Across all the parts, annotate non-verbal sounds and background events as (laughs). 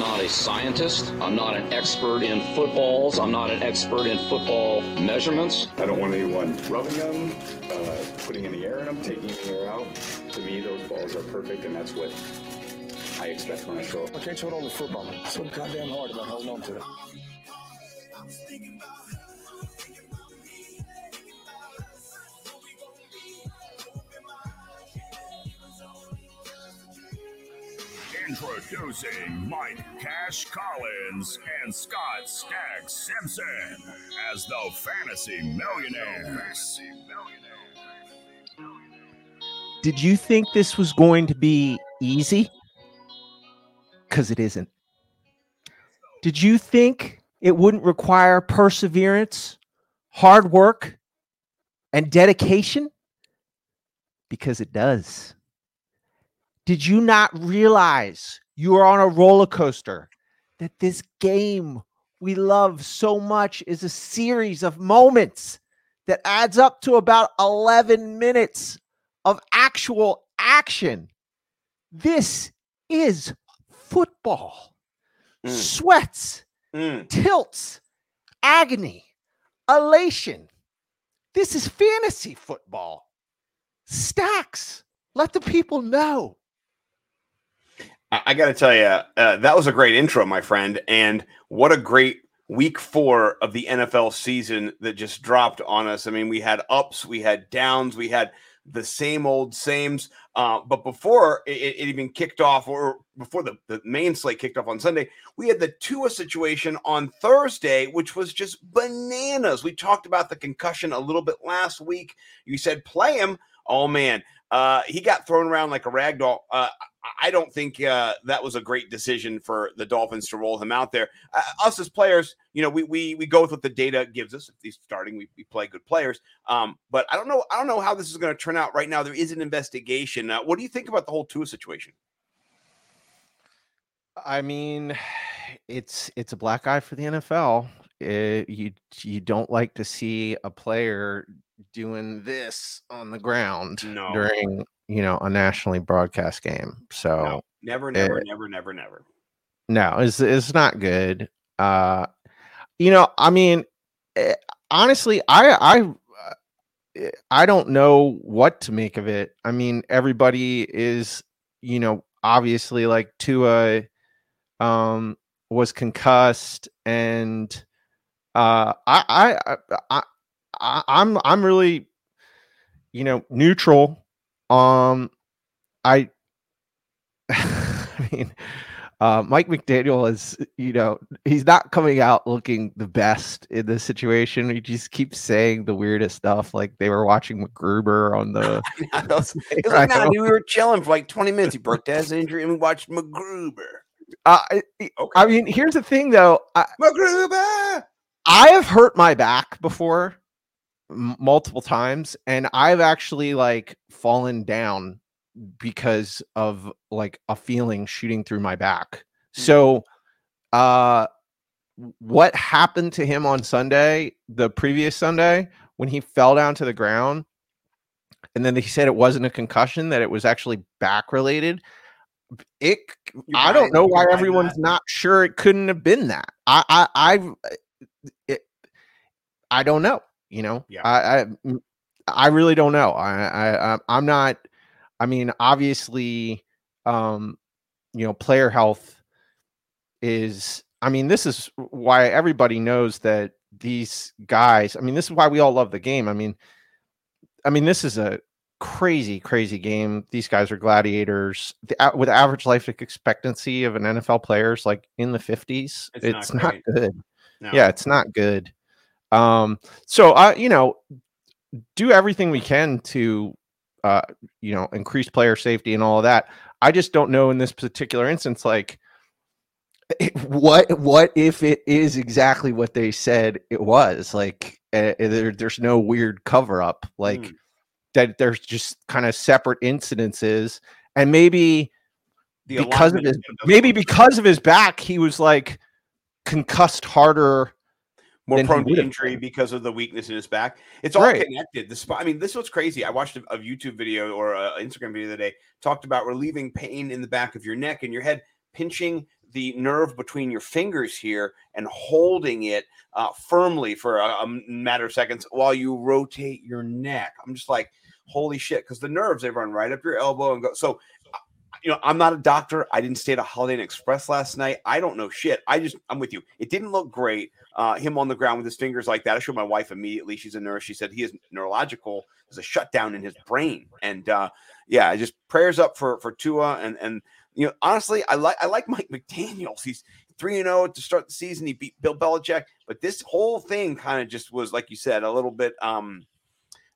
not a scientist. I'm not an expert in footballs. I'm not an expert in football measurements. I don't want anyone rubbing them, uh, putting any air in them, taking any air out. To me, those balls are perfect, and that's what I expect when I show up. I can't hold on to football. It's so goddamn hard about holding on to it. Introducing Mike Cash Collins and Scott Stag Simpson as the Fantasy Millionaires. Did you think this was going to be easy? Because it isn't. Did you think it wouldn't require perseverance, hard work, and dedication? Because it does. Did you not realize you are on a roller coaster? That this game we love so much is a series of moments that adds up to about 11 minutes of actual action. This is football. Mm. Sweats, Mm. tilts, agony, elation. This is fantasy football. Stacks. Let the people know. I, got to tell you, uh, that was a great intro, my friend. And what a great week four of the NFL season that just dropped on us. I mean, we had ups, we had downs, we had the same old sames. Uh, but before it, it even kicked off, or before the, the main slate kicked off on Sunday, we had the Tua situation on Thursday, which was just bananas. We talked about the concussion a little bit last week. You said play him. Oh man, uh, he got thrown around like a rag doll. Uh, I don't think uh, that was a great decision for the Dolphins to roll him out there. Uh, us as players, you know, we we we go with what the data gives us. If he's starting, we, we play good players. Um, but I don't know. I don't know how this is going to turn out. Right now, there is an investigation. Uh, what do you think about the whole Tua situation? I mean, it's it's a black eye for the NFL. Eh, you you don't like to see a player doing this on the ground No. during you know a nationally broadcast game. So No, never, never, never, never, never. no, it's it's not good. Uh, you know, I mean, eh, honestly, I I eh, I don't know what to make of it. I mean, everybody is, you know, obviously like Tua um was concussed and uh I I I, I I'm I'm really you know neutral um I (laughs) I mean uh, Mike McDaniel is, you know, he's not coming out looking the best in this situation. He just keeps saying the weirdest stuff, like they were watching MacGruber on (laughs) the. It was like, (laughs) nah, dude, we were chilling for like 20 minutes. He broke his injury and we watched MacGruber. Uh, I- Okay. I mean, here's the thing, though. I, MacGruber. I have hurt my back before, m- multiple times, and I've actually like fallen down because of like a feeling shooting through my back. So, uh, what happened to him on Sunday, the previous Sunday, when he fell down to the ground, and then he said it wasn't a concussion, that it was actually back related. It, You're I don't know why everyone's that? not sure it couldn't have been that. I, I, I've, it, I don't know. You know, Yeah. I really don't know. I, I, I- I'm not. I mean, obviously, um, you know, player health is. I mean, this is why everybody knows that these guys. I mean, this is why we all love the game. I mean, I mean, this is a crazy, crazy game. These guys are gladiators. The, with average life expectancy of an NFL player is like in the 50s. It's It's, not not, good. No. Yeah, it's not good. Um, so I, you know, do everything we can to, uh, you know, increase player safety and all of that. I just don't know in this particular instance, like, (laughs) what what if it is exactly what they said it was? Like, uh, there, there's no weird cover up. Like Mm. that, there's just kind of separate incidences, and maybe The because of his maybe because of his back, he was like concussed harder. More prone to injury been. because of the weakness in his back. It's all Right. connected. The spot. I mean, this was crazy. I watched a, a YouTube video or an Instagram video the other day talked about relieving pain in the back of your neck and your head, pinching the nerve between your fingers here and holding it uh, firmly for a, a matter of seconds while you rotate your neck. I'm just like, holy shit, because the nerves they run right up your elbow and go. So, uh, you know, I'm not a doctor. I didn't stay at a Holiday Inn Express last night. I don't know shit. I just, I'm with you. It didn't look great. Uh, him on the ground with his fingers like that. I showed my wife immediately. She's a nurse. She said he is neurological. There's a shutdown in his brain, and uh, yeah, just prayers up for for Tua and and you know honestly, I like I like Mike (laughs) McDaniel's. He's three and zero to start the season. He beat Bill Belichick, but this whole thing kind of just was like you said a little bit. um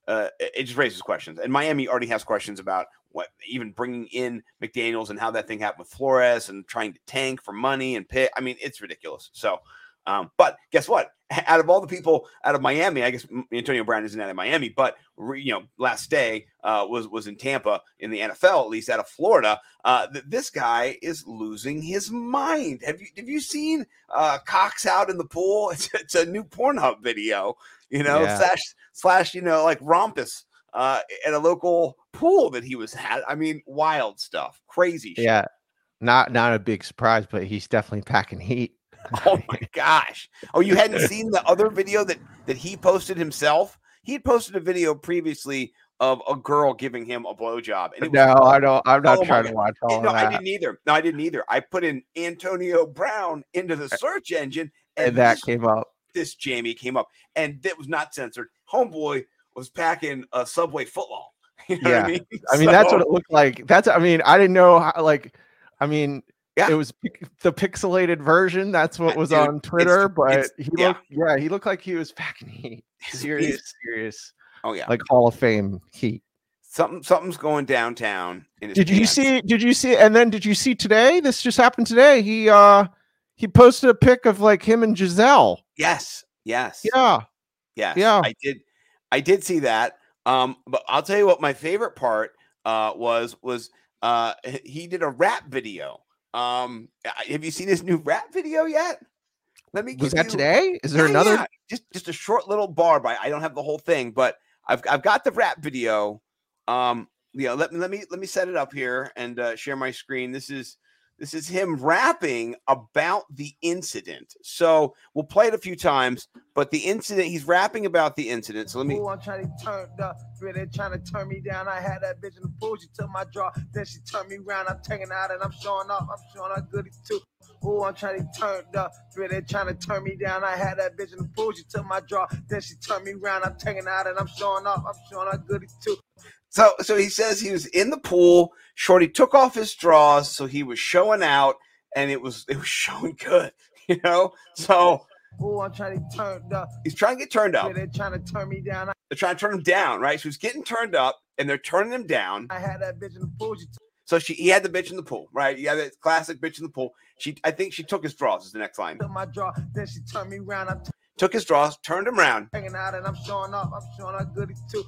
uh, it just raises questions, and Miami already has questions about what even bringing in McDaniel's and how that thing happened with Flores and trying to tank for money and pay. I mean, it's ridiculous. So, um, but guess what? (laughs) Out of all the people out of Miami, I guess Antonio Brown isn't out of Miami, but you know, last day uh, was was in Tampa in the NFL, at least out of Florida. Uh, th- this guy is losing his mind. Have you have you seen uh, Cox out in the pool? (laughs) It's, it's a new Pornhub video, you know, Yeah. slash slash, you know, like rompus uh, at a local pool that he was at. I mean, wild stuff, crazy. shit. Yeah, not not a big surprise, but he's definitely packing heat. (laughs) Oh my gosh. Oh, you hadn't (laughs) seen the other video that that he posted himself? He had posted a video previously of a girl giving him a blowjob. And No, I don't. I'm not Oh trying to watch all no, of I that. didn't either. No, I didn't either. I put in Antonio Brown into the eh, search engine, and, and that this, came up. this Jamie came up, and that was not censored. Homeboy was packing a Subway footlong. (laughs) You know what I Yeah. mean? I mean, that's what it looked like. That's. I mean, I didn't know how. Like, I mean, Yeah. it was the pixelated version. That's what was dude, on Twitter. but it's- he yeah. looked. Yeah, he looked like he was packing heat. (laughs) He's- Serious, serious. Oh yeah, Like Hall of Fame heat. something something's going downtown. In his Did you pants. see? Did you see? And then did you see today? This just happened today. He uh he posted a pic of like him and Gisele. Yes, yes. Yeah. Yes, Yeah. I did. I did see that. Um, but I'll tell you what my favorite part uh was was uh he did a rap video. Um, have you seen his new rap video yet? Let me. Was that you- today? Is there Yeah, another? yeah, Just just a short little bar. By I don't have the whole thing, but I've I've got the rap video. Um, you know, let me let me let me set it up here and uh, share my screen. This is this is him rapping about the incident. So we'll play it a few times, but the incident he's rapping about the incident. So let me. Ooh, I'm trying to turn up, really trying to turn me down. I had that bitch in the pool, she took my draw, then she turned me round. I'm taking out and I'm showing off, I'm showing her goody too. Ooh, I'm trying to turn up, really trying to turn me down. I had that bitch in the pool, she took my draw, then she turned me round. I'm taking out and I'm showing off, I'm showing her goody too. So so he says he was in the pool. Shorty took off his straws, so he was showing out, and it was it was (laughs) showing good. You know, so Ooh, I'm trying to turn up, he's trying to get turned up. They're trying to turn me down. They're trying to turn him down, right? So he's getting turned up, and they're turning him down. I had that bitch in the pool, she So she, he had the bitch in the pool, right? Yeah, that classic bitch in the pool. She, I think she took his draws. Is the next line. took my draw, then she turned me round. I'm Took his draws, turned him around, taking out and I'm showing off, I'm showing her goody too.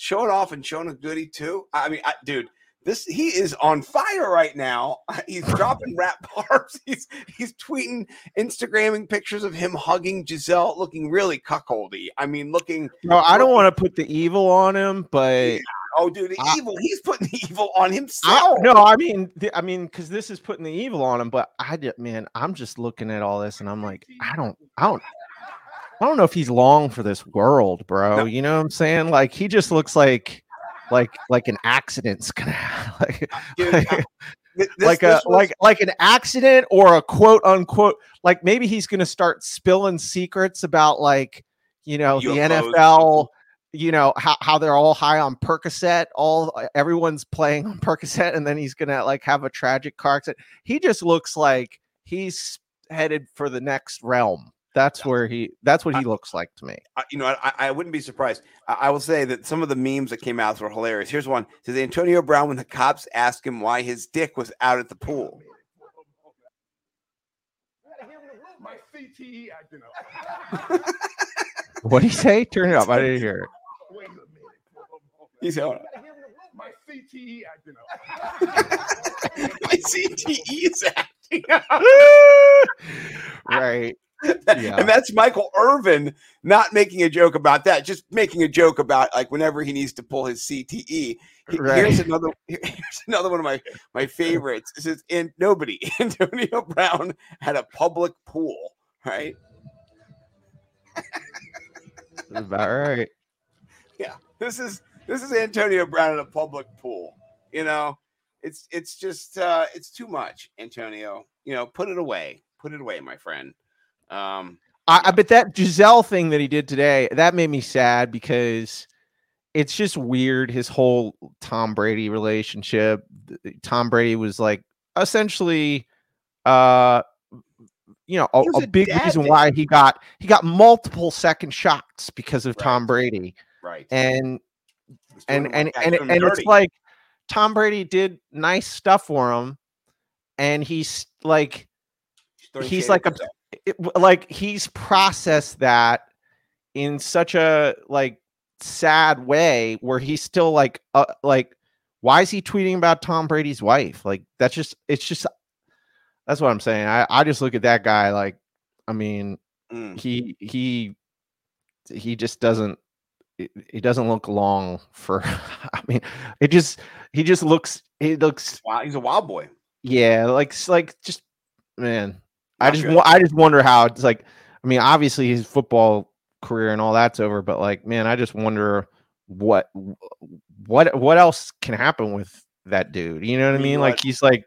Showing off and showing a goodie too. I mean, I, dude, this he is on fire right now. (laughs) He's (laughs) dropping rap (laughs) bars. He's he's tweeting, Instagramming pictures of him hugging Gisele, looking really cuckoldy. I mean, looking. No, I don't want to put the evil on him, but Oh, dude, the I- evil. He's putting the evil on I, himself. no, I mean, th- I mean, because this is putting the evil on him. But I, man, I'm just looking at all this, and I'm like, I don't, I don't, I don't know if he's long for this world, bro. No. You know what I'm saying? Like, he just looks like, like, like an accident's (laughs) gonna, like, Dude, like, I- (laughs) this- like a, was- like, like an accident or a quote unquote, like maybe he's gonna start spilling secrets about like, you know, the NFL you know how, how they're all high on Percocet, all uh, everyone's playing on (laughs) Percocet, and then he's gonna like have a tragic car accident. He just looks like he's headed for the next realm. That's where he. That's what he looks like to me. I- you know, I, I wouldn't be surprised. I, I will say that some of the memes that came out were hilarious. Here's one: it says Antonio Brown when the cops asked him why his dick was out at the pool. My CTE acting up. What did he say? Turn it up. I didn't hear it. Wait a minute. He's going, (laughs) My CTE acting up. my CTE is acting up. (laughs) right. Yeah. And that's Michael Irvin not making a joke about that, just making a joke about like whenever he needs to pull his CTE, Right. Here's another. Here's another one of my my favorites. It says, "And nobody, (laughs) Antonio Brown had a public pool, right? That's about right. Yeah. This is this is Antonio Brown in a public pool. You know, it's it's just uh it's too much, Antonio. You know, put it away. Put it away, my friend. Um, I, I but that Gisele thing that he did today that made me sad because it's just weird. His whole Tom Brady relationship. Tom Brady was like essentially, uh, you know, a, a a big dad reason to why he got he got multiple second shots because of Right. Tom Brady, right. and He's doing and and and, and it's like Tom Brady did nice stuff for him, and he's like he's like a- himself. It, like he's processed that in such a like sad way where he's still like uh, like why is he tweeting about Tom Brady's wife like that's just it's just that's what I'm saying I I just look at that guy like I mean Mm. he he he just doesn't he doesn't look long for (laughs) I mean it just he just looks he looks Wow, he's a wild boy. yeah like like just man I just good. I just wonder how it's like. I mean, obviously his football career and all that's over, but like, man, I just wonder what what what else can happen with that dude. You know what I mean, mean? Like what- he's like,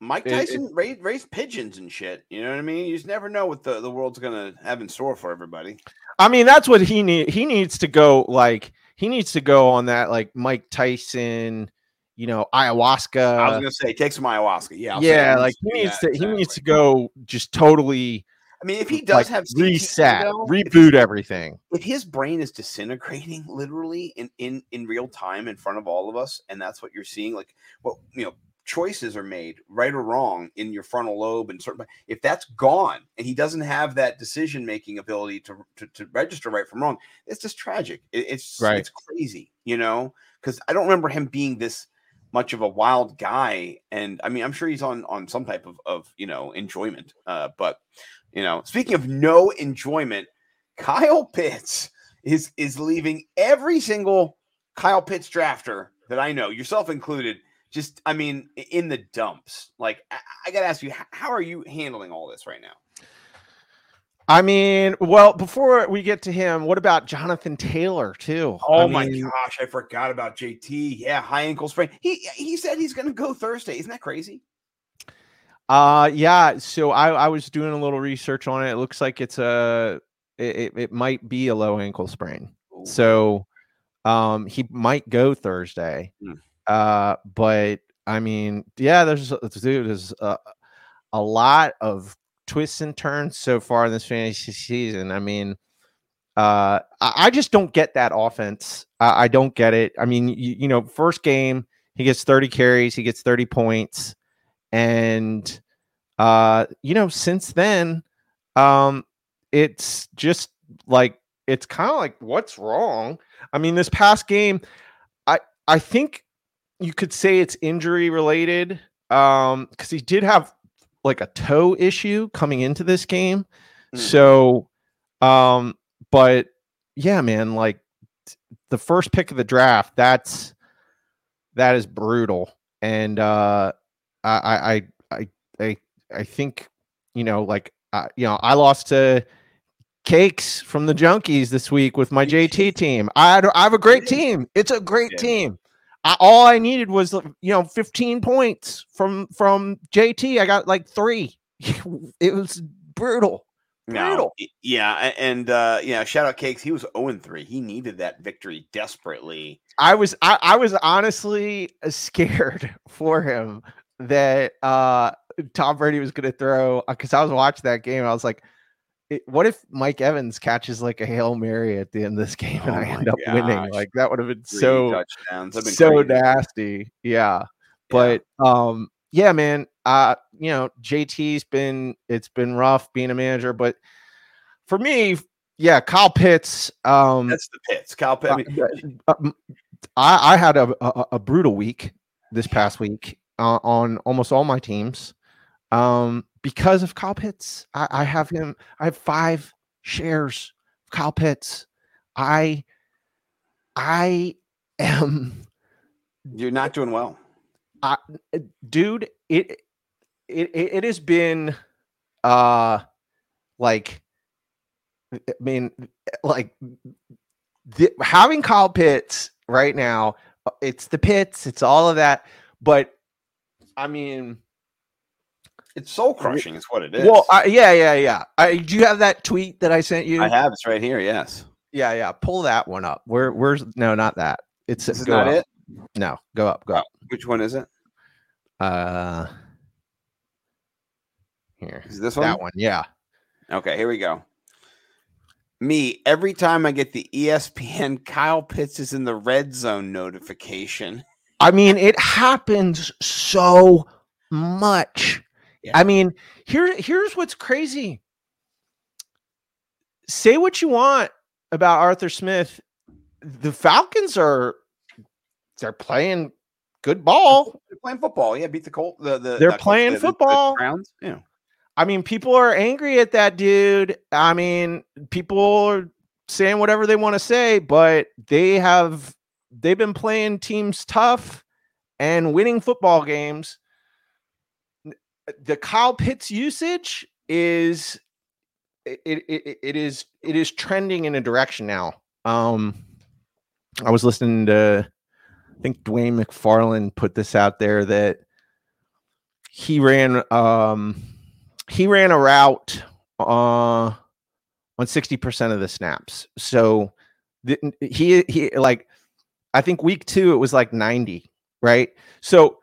Mike It- it- Tyson raised, raised pigeons and shit. You know what I mean? You just never know what the, the world's gonna have in store for everybody. I mean, that's what he need. He needs to go like he needs to go on that like Mike Tyson, you know, ayahuasca. I was gonna say take some ayahuasca. Yeah, I'll yeah, like he needs that, to he needs to go just totally I mean, if he does like have reset, if reboot everything. if his brain is disintegrating literally in in in real time in front of all of us and that's what you're seeing like what you know choices are made right or wrong in your frontal lobe and certain if that's gone and he doesn't have that decision making ability to, to to register right from wrong it's just tragic It- it's Right. it's crazy you know because i don't remember him being this much of a wild guy and i mean i'm sure he's on on some type of of you know enjoyment uh but you know speaking of no enjoyment Kyle Pitts is is leaving every single Kyle Pitts drafter that I know, yourself included. Just, I mean, in the dumps. Like, I, I got to ask you, how are you handling all this right now? I mean, well, before we get to him, what about Jonathan Taylor too? Oh I my mean, gosh, I forgot about JT. Yeah, high ankle sprain. He he said he's going to go Thursday. Isn't that crazy? Uh yeah, so I I was doing a little research on it. It looks like it's a it, it, might be a low ankle sprain. Ooh. So um he might go Thursday. Hmm. Uh but I mean, yeah, there's dude there's a, a lot of twists and turns so far in this fantasy season. I mean, uh I, just don't get that offense. I, I don't get it. I mean, you, you know, first game he gets 30 carries, he gets 30 points and uh you know since then um it's just like it's kind of like what's wrong i mean this past game i i think you could say it's injury related um because he did have like a toe issue coming into this game Mhm. so um but yeah man like t- the first pick of the draft that's that is brutal and uh I I I I I think you know like uh, you know I lost to cakes from the junkies this week with my JT (laughs) team. I I have a great team. It's a great Yeah. team. I, all I needed was uh, you know 15 points from from JT. I got like three. (laughs) it was brutal. No, Brutal. y- yeah, and uh, yeah, shout out Cakes. He was 0 3. He needed that victory desperately. I was I, I was honestly uh, scared (laughs) for him that uh Tom Brady was going to throw because I was watching that game. I was like, it- what if Mike Evans catches like a hail mary at the end of this game and Oh I end up winning? Like that would have been Three so been so crazy. nasty. Yeah, but um yeah, man. Uh, you know, JT's been it's been rough being a manager, but for me, yeah, Kyle Pitts. Um, That's the pits. Kyle Pitt. I mean, uh, um, I, I had a, a, a brutal week this past week uh, on almost all my teams um, because of Kyle Pitts. I, I have him. I have five shares of Kyle Pitts. I I am You're not doing well. dude it it it it has been uh like i mean like the, having kyle pitts right now uh, it's the pits it's all of that but i mean It's soul crushing, is what it is. well I, yeah yeah yeah I, do you have that tweet that i sent you I have it's right here. Yes, yeah yeah pull that one up where where's no not that it's this is go not up. it. no go up go Oh, up Which one is it? uh here Is this one? that one yeah Okay, here we go. Me, every time I get the ESPN (laughs) Kyle Pitts is in the red zone notification. I mean, it happens so much. Yeah. I mean, here here's what's crazy. Say what you want about Arthur Smith. The Falcons are they're playing good ball. They're playing football. Yeah, beat the Colt. The, the They're not Colts, playing the- the- the football. Browns. Yeah. I mean, people are angry at that dude. I mean, people are saying whatever they want to say, but they have they've been playing teams tough and winning football games. The Kyle Pitts usage is it, it, it, it is it is trending in a direction now. Um I was listening to I think Dwain McFarland put this out there that he ran um he ran a route uh on 60% of the snaps. So the, he he like I think week 2 it was like 90, right? So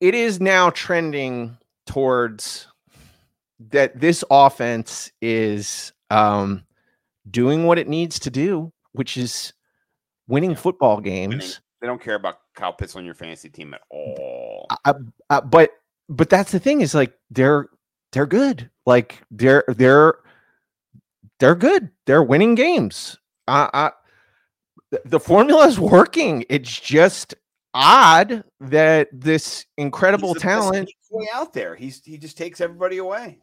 it- is now trending towards that this offense is um doing what it needs to do, which is winning football games. Winning. They don't care about Kyle Pitts on your fantasy team at all. uh, uh, but but that's the thing is like they're they're good like they're they're they're good they're winning games uh, uh the formula is working it's just odd that this incredible talent boy out there. He's he just takes everybody away.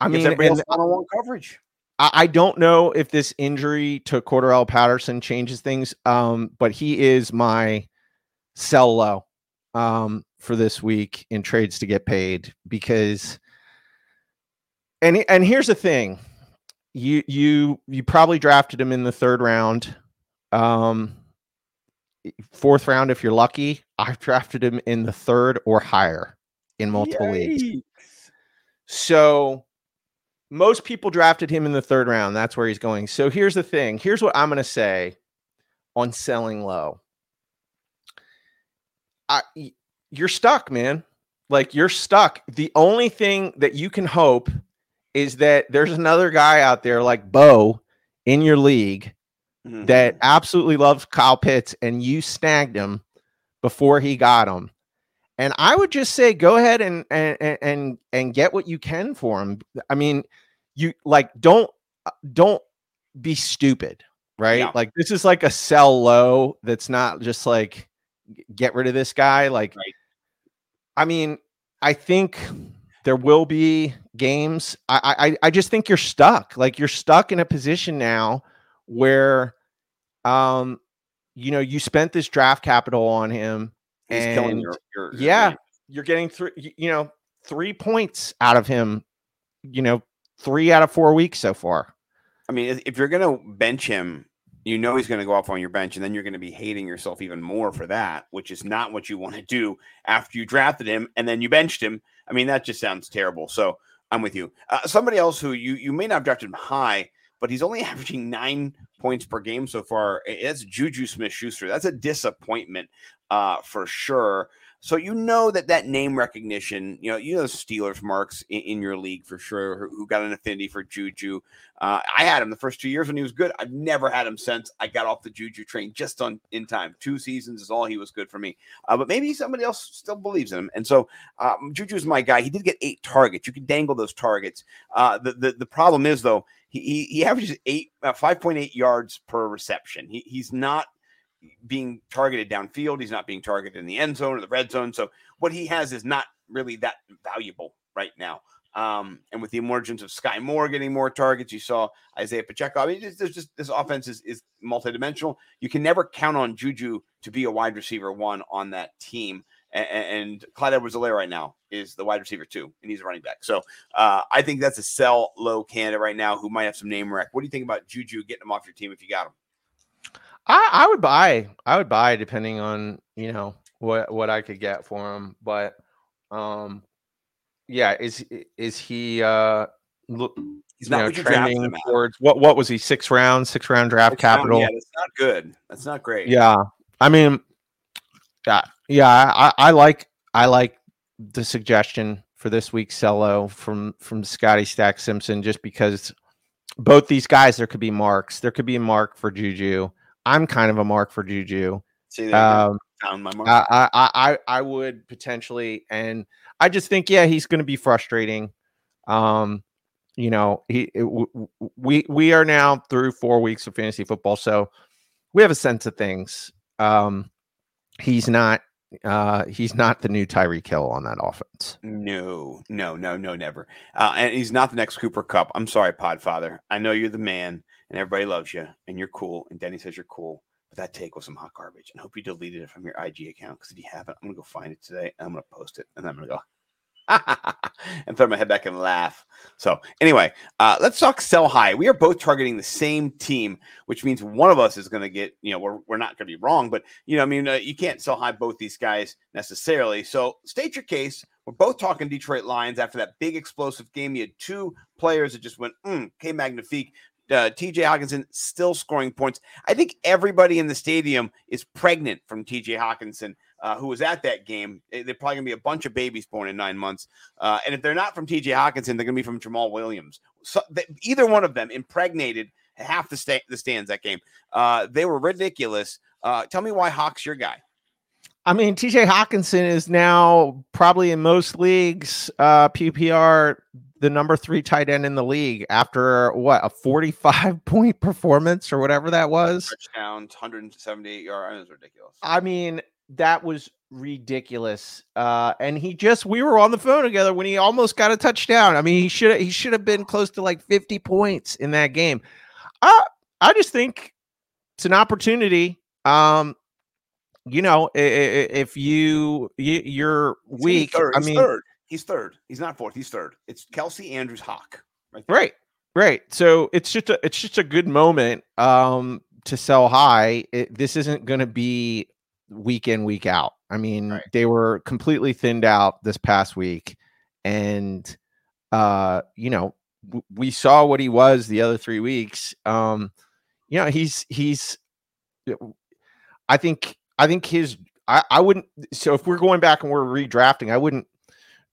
i mean everybody one-on-one coverage. I, I don't know if this injury to Cordarrelle Patterson changes things, um, but he is my sell low um, for this week in trades to get paid because. And and here's the thing, you you you probably drafted him in the third round, um, fourth round if you're lucky. I've drafted him in the third or higher in multiple leagues. So most people drafted him in the third round. That's where he's going. So here's the thing. Here's what I'm going to say on selling low. I, you're stuck, man. Like you're stuck. The only thing that you can hope is that there's another guy out there like Bo in your league Mhm. that absolutely loves Kyle Pitts and you snagged him before he got him. And I would just say go ahead and and and- and get what you can for him. I mean, you like don't don't be stupid, right? Yeah. Like this is like a sell low that's not just like get rid of this guy like Right. I mean, I think there will be games. I, I I just think you're stuck. Like you're stuck in a position now where um you know you spent this draft capital on him He's and your, your, your yeah game. you're getting three you know three points out of him you know three out of four weeks so far I mean, if- you're going to bench him, you know he's going to go off on your bench, and then you're going to be hating yourself even more for that, which is not what you want to do after you drafted him and then you benched him. I mean, that just sounds terrible. So I'm with you. Uh, somebody else who you you may not have drafted him high, but he's only (laughs) averaging nine points per game so far. That's Juju Smith Schuster. That's a disappointment uh, for sure. So you know that that name recognition, you know, you know Steelers marks in, in your league for sure, who, got an affinity for Juju. Uh, I had him the first two years when he was good. I've never had him since I got off the Juju train just on in time. Two seasons is all he was good for me. Uh, but maybe somebody else still believes in him. And so um, Juju's my guy. He did get eight targets. You can dangle those targets. Uh, the, the the problem is though he he, averages eight uh, five point eight yards per reception. He, he's not being targeted downfield. He's not being targeted in the end zone or the red zone. So what he has is not really that valuable right now. Um, and with the emergence of Skyy Moore getting more targets, you saw Isaiah Pacheco. I mean, there's just this offense is, is multidimensional. You can never count on Juju to be a wide receiver one on that team. And, and Clyde Edwards-Helaire right now is the wide receiver two, and he's a running back. So uh, I think that's a sell low candidate right now who might have some name rec. What do you think about Juju getting him off your team if you got him? I, I would buy. I would buy depending on you know what what I could get for him. But um, yeah, is is he uh look? He's not know, trending towards what? What was he? Six round, six round draft Six round, capital. Yeah, that's not good. That's not great. Yeah, I mean, yeah, yeah. I, I like I like the suggestion for this week's cello from from Scotty Stack Simpson, just because both these guys there could be marks. There could be a mark for Juju. I'm kind of a mark for Juju. See, there. Um, found my mark. I, I I I would potentially, and I just think yeah, he's going to be frustrating. Um, you know, he it- we we are now through four weeks of fantasy football, so we have a sense of things. Um, he's not uh he's not the new Tyreek Hill on that offense. No, no, no, no, never. Uh, and he's not the next Cooper Kupp. I'm sorry, Podfather. I know you're the man, and everybody loves you, and you're cool. And Denny says you're cool, but that take was some hot garbage. And hope you deleted it from your IG account because if you haven't, I'm gonna go find it today. And I'm gonna post it, and I'm gonna go (laughs) and throw my head back and laugh. So anyway, uh, let's talk sell high. We are both targeting the same team, which means one of us is going to get. You know, we're we're not going to be wrong, but you know, I mean, uh, you can't sell high both these guys necessarily. So state your case. We're both talking Detroit Lions after that big explosive game. You had two players that just went, mm, K magnifique. Uh, TJ Hockenson still scoring points. I think everybody in the stadium is pregnant from TJ Hockenson, uh, who was at that game. They're probably going to be a bunch of babies born in nine months. Uh, and if they're not from TJ Hockenson, they're going to be from Jamaal Williams. So th- either one of them impregnated half the, sta- the stands that game. Uh, they were ridiculous. Uh, tell me why Hawk's your guy. I mean, TJ Hockenson is now probably in most leagues, uh, PPR, the number three tight end in the league after what a 45 (laughs) point performance or whatever that was. Touchdowns, 178 yards. It was ridiculous. I mean, that was ridiculous. Uh, and he just we were on the phone together when he almost got a touchdown. I mean, he should he should have been close to like 50 points in that game. Uh, I just think it's an opportunity. Um, you know, if you, you you're He's weak, third. I He's mean, third. He's third. He's not fourth. He's third. It's Kelce Andrews Hawk. Right. there. Right. Right. So it's just a it's just a good moment um to sell high. It, this isn't going to be week in week out. I mean, Right. they were completely thinned out this past week and uh you know, w- we saw what he was the other 3 weeks. Um you know, he's he's I think I think his I, I wouldn't so if we're going back and we're redrafting, I wouldn't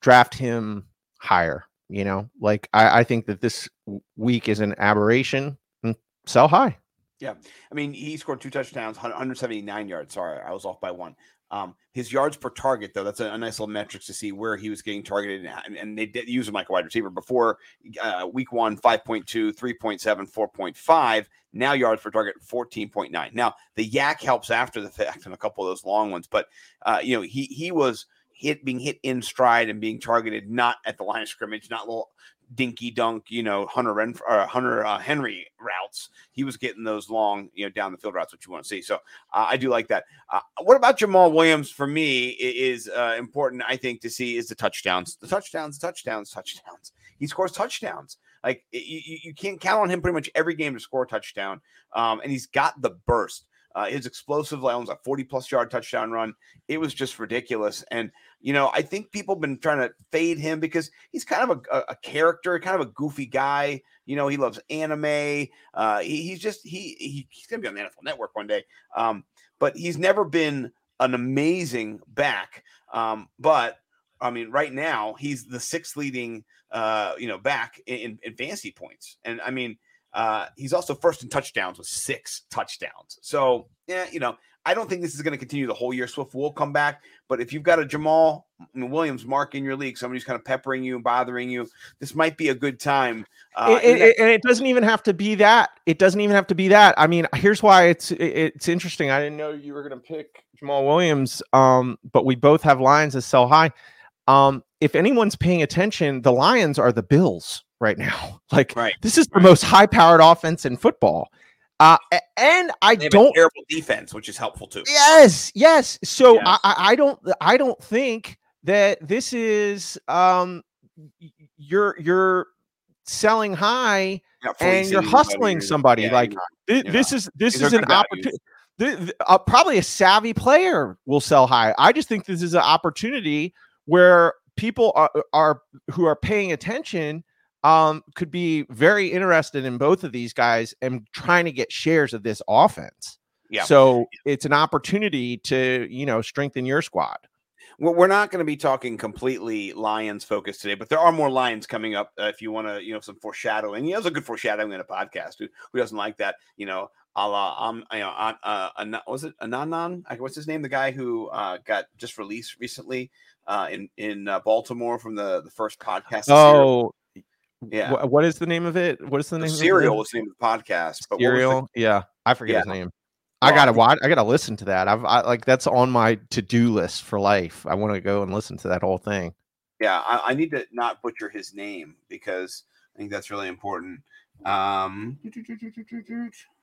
draft him higher. You know, like I, I think that this week is an aberration. and Sell high. Yeah. I mean, he scored two touchdowns, 179 yards. Sorry, I was off by one. Um, his yards per target, though, that's a, a nice little metrics to see where he was getting targeted. And, and they did use him like a wide receiver before uh, week one, 5.2, 3.7, 4.5. Now yards per target, 14.9. Now the YAC helps after the fact and a couple of those long ones, but uh, you know he he was hit being hit in stride and being targeted not at the line of scrimmage, not little dinky dunk, you know, Hunter Ren, uh, Hunter uh, Henry routes. He was getting those long, you know, down the field routes, which you want to see. So uh, I do like that. Uh, what about Jamaal Williams? For me, is uh, important. I think to see is the touchdowns, the touchdowns, touchdowns, touchdowns. He scores touchdowns. Like you, you can't count on him pretty much every game to score a touchdown. Um, and he's got the burst. Uh, his explosive, almost a 40 plus yard touchdown run. It was just ridiculous. And, you know, I think people have been trying to fade him because he's kind of a, a, a character, kind of a goofy guy. You know, he loves anime. Uh, he, he's just, he, he he's going to be on the NFL network one day. Um, but he's never been an amazing back. Um, but I mean, right now he's the sixth leading, uh, you know, back in, in fantasy points. And I mean, uh, he's also first in touchdowns with six touchdowns. So, yeah, you know, I don't think this is going to continue the whole year. Swift will come back, but if you've got a Jamaal Williams mark in your league, somebody who's kind of peppering you, and bothering you, this might be a good time. Uh, It- it- that- and it doesn't even have to be that. It doesn't even have to be that. I mean, here's why it's it- it's interesting. I didn't know you were going to pick Jamaal Williams, um, but we both have Lions that sell high. Um, if anyone's paying attention, the Lions are the Bills right now. (laughs) Like Right. this is the Right. most high-powered offense in football. Uh, and I don't a terrible defense, which is helpful too. Yes, yes. So Yes. I, I, don't I don't think that this is um you're you're selling high Not and you're hustling somebody yeah, like you're not. thi- you're this is this These is an opportunity. Uh, probably a savvy player will sell high. I just think this is an opportunity where people are, are who are paying attention um, could be very interested in both of these guys and trying to get shares of this offense. Yeah. So it's an opportunity to you know strengthen your squad. We're we're not going to be talking completely Lions focused today, but there are more Lions coming up. Uh, if you want to, you know, some foreshadowing. You know, it's a good foreshadowing in a podcast. Who, who doesn't like that? You know, a la, um, you know, uh, uh, was it Ananan? I- What's his name? The guy who uh, got just released recently uh, in in uh, Baltimore from the the first podcast. Oh, yeah. wh- what is the name of it? What is the The name? Serial was the name of the podcast. But what Serial. Yeah, I forget his name. I Well, I gotta watch. I gotta listen to that. I've I, like that's on my to do list for life. I want to go and listen to that whole thing. Yeah, I, I need to not butcher his name because I think that's really important. Um,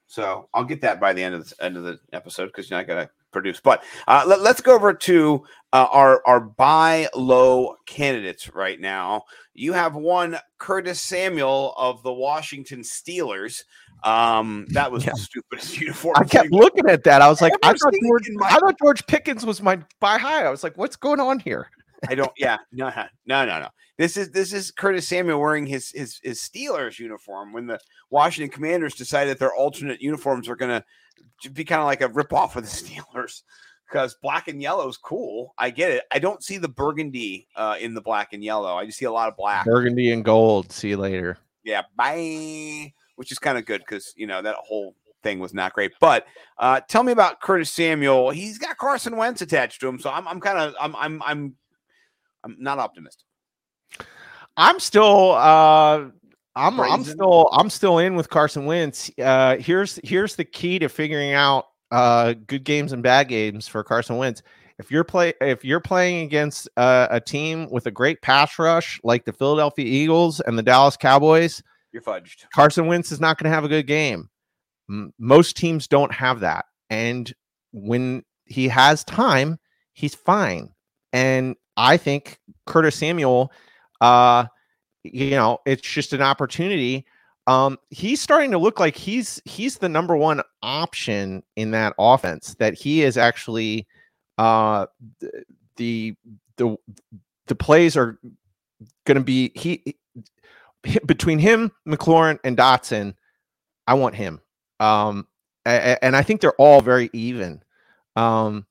so I'll get that by the end of the end of the episode because you know, I gotta produce. But uh, let, us go over to uh, our our buy low candidates right now. You have one Curtis Samuel of the Washington Steelers. Um, that was Yeah. the stupidest (laughs) uniform. I kept (laughs) looking at that. I was like, I thought George, my- I thought George Pickens was my buy high. I was like, what's going on here? I don't. Yeah, no, no, no, no. This is this is Curtis Samuel wearing his his his Steelers uniform when the Washington Commanders decided their alternate uniforms are going to be kind of like a ripoff of the (laughs) Steelers because black and yellow is cool. I get it. I don't see the burgundy uh, in the black and yellow. I just see a lot of black. Burgundy and gold. See you later. Yeah, bye. Which is kind of good because you know that whole thing was not great. But uh, tell me about Curtis Samuel. He's got Carson Wentz attached to him, so I'm I'm kind of I'm I'm I'm I'm not optimistic. I'm still uh I'm I'm still I'm still in with Carson Wentz. Uh here's here's the key to figuring out uh good games and bad games for Carson Wentz. If you're play if you're playing against uh, a team with a great pass rush like the Philadelphia Eagles and the Dallas Cowboys, You're fudged. Carson Wentz is not going to have a good game. M- most teams don't have that. And when he has time, he's fine. And I think Curtis Samuel, uh, you know, it's just an opportunity. Um, he's starting to look like he's he's the number one option in that offense. That he is actually uh, the the the plays are going to be he hi- between him, McLaurin, and Dotson, I want him. Um, a- a- and I think they're all very even. Um,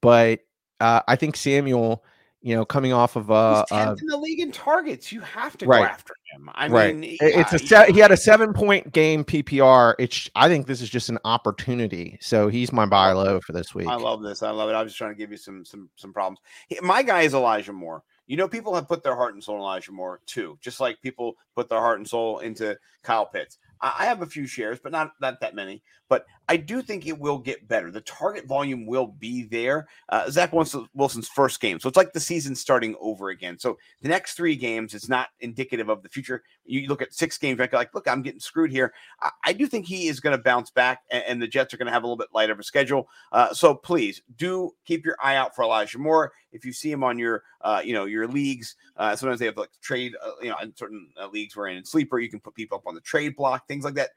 but uh, I think Samuel, you know, coming off of uh, He's uh in the league in targets. You have to right. go after him. I right, mean, It- it's a se- he had a seven point game PPR. It's I think this is just an opportunity. So he's my buy low for this week. I love this. I love it. I was just trying to give you some some some problems. My guy is Elijah Moore. You know, people have put their heart and soul in Elijah Moore too, just like people put their heart and soul into Kyle Pitts. I, I have a few shares, but not not that many. But I do think it will get better. The target volume will be there. Uh, Zach Wilson, Wilson's first game, so it's like the season starting over again. So the next three games, it's not indicative of the future. You look at six games, right? Like, look, I'm getting screwed here. I, I do think he is going to bounce back, and, and the Jets are going to have a little bit lighter of a schedule. Uh, so please do keep your eye out for Elijah Moore. If you see him on your, uh, you know, your leagues, uh, sometimes they have like trade, uh, you know, in certain uh, leagues we're in, in sleeper, you can put people up on the trade block, things like that.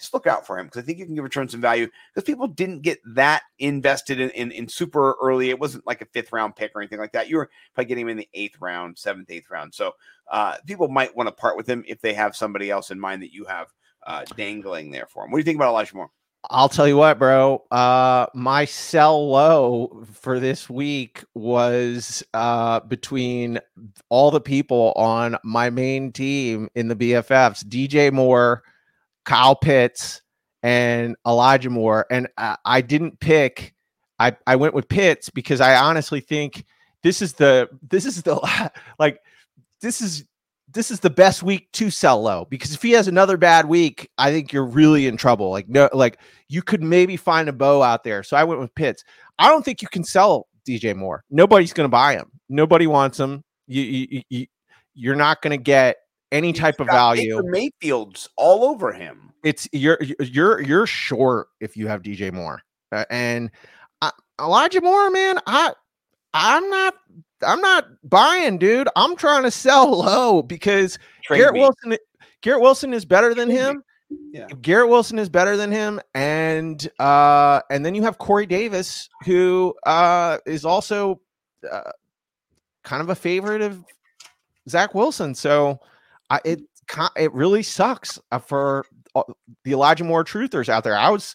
Just look out for him because I think you can give return some value because people didn't get that invested in, in in super early. It wasn't like a fifth round pick or anything like that. You were probably getting him in the eighth round, seventh, eighth round. So uh, people might want to part with him if they have somebody else in mind that you have uh, dangling there for him. What do you think about Elijah Moore? I'll tell you what, bro. Uh, my sell low for this week was uh, between all the people on my main team in the BFFs: DJ Moore, Kyle Pitts, and Elijah Moore. And I, I didn't pick. I I went with Pitts because I honestly think this is the this is the (laughs) like this is this is the best week to sell low because if he has another bad week, I think you're really in trouble. Like no, like you could maybe find a bow out there. So I went with Pitts. I don't think you can sell DJ Moore. Nobody's going to buy him. Nobody wants him. You, you, you you're not going to get any type of value. Mayfield's all over him. It's you're you're you're short if you have DJ Moore Uh, and I, Elijah Moore, man. I I'm not I'm not buying, dude. I'm trying to sell (laughs) low because Trade Garrett me. Wilson Garrett Wilson is better than him. Yeah. Garrett Wilson is better than him, and uh, and then you have Corey Davis, who uh, is also uh, kind of a favorite of Zach Wilson. So I, it it really sucks uh, for the Elijah Moore truthers out there. I was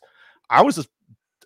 I was a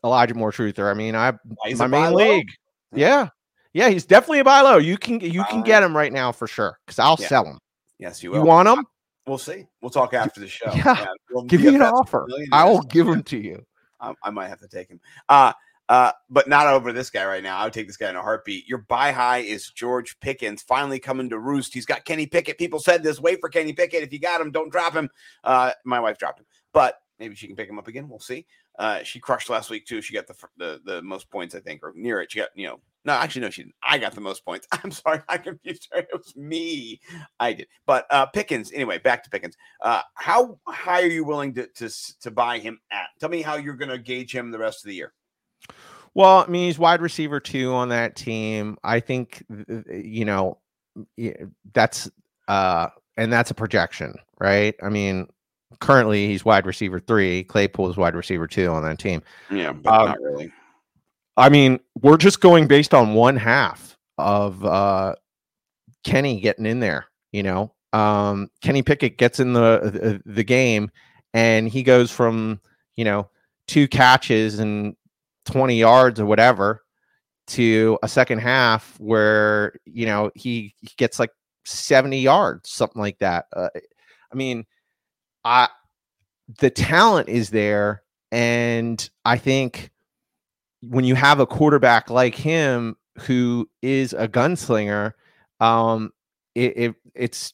Elijah Moore truther. I mean, I He's my main low. league. Yeah. Yeah, he's definitely a buy low. You can you can get him right now for sure because I'll Yeah. sell him. Yes, you You want him? We'll see. We'll talk after the show. Yeah. we'll Give me an offer. I will give him to you. I, I might have to take him. Uh, uh, but not over this guy right now. I would take this guy in a heartbeat. Your buy high is George Pickens finally coming to roost. He's got Kenny Pickett. People said this. Wait for Kenny Pickett. If you got him, don't drop him. Uh, my wife dropped him, but maybe she can pick him up again. We'll see. Uh, she crushed last week too. She got the, the the most points, I think, or near it. She got you know. No, actually, no, she didn't. I got the most points. (laughs) I'm sorry, I confused her. It was me. I did. But uh, Pickens. Anyway, back to Pickens. Uh, how high are you willing to to to buy him at? Tell me how you're going to gauge him the rest of the year. Well, I mean, he's wide receiver two on that team. I think th- th- you know that's uh and that's a projection, right? I mean, currently he's wide receiver three. Claypool is wide receiver two on that team. Yeah, but Um, not really. I mean, we're just going based on one half of uh Kenny getting in there, you know. Um Kenny Pickett gets in the the, the game and he goes from, you know, two catches and 20 yards or whatever to a second half where, you know, he, he gets like 70 yards, something like that. Uh, I mean, I the talent is there and I think when you have a quarterback like him who is a gunslinger, um, it, it it's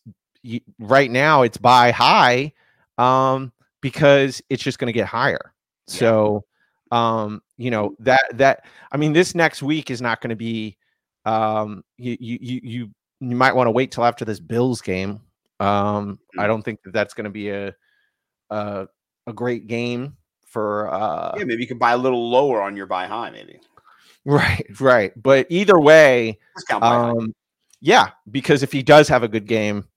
right now it's buy high, um, because it's just going to get higher. Yeah. So, um, you know that that I mean, this next week is not going to be. Um, you you you you you might want to wait till after this Bills game. Um, I don't think that that's going to be a a a great game for uh Yeah, maybe you could buy a little lower on your buy high, maybe. Right, right. But either way, um, yeah, because if he does have a good game,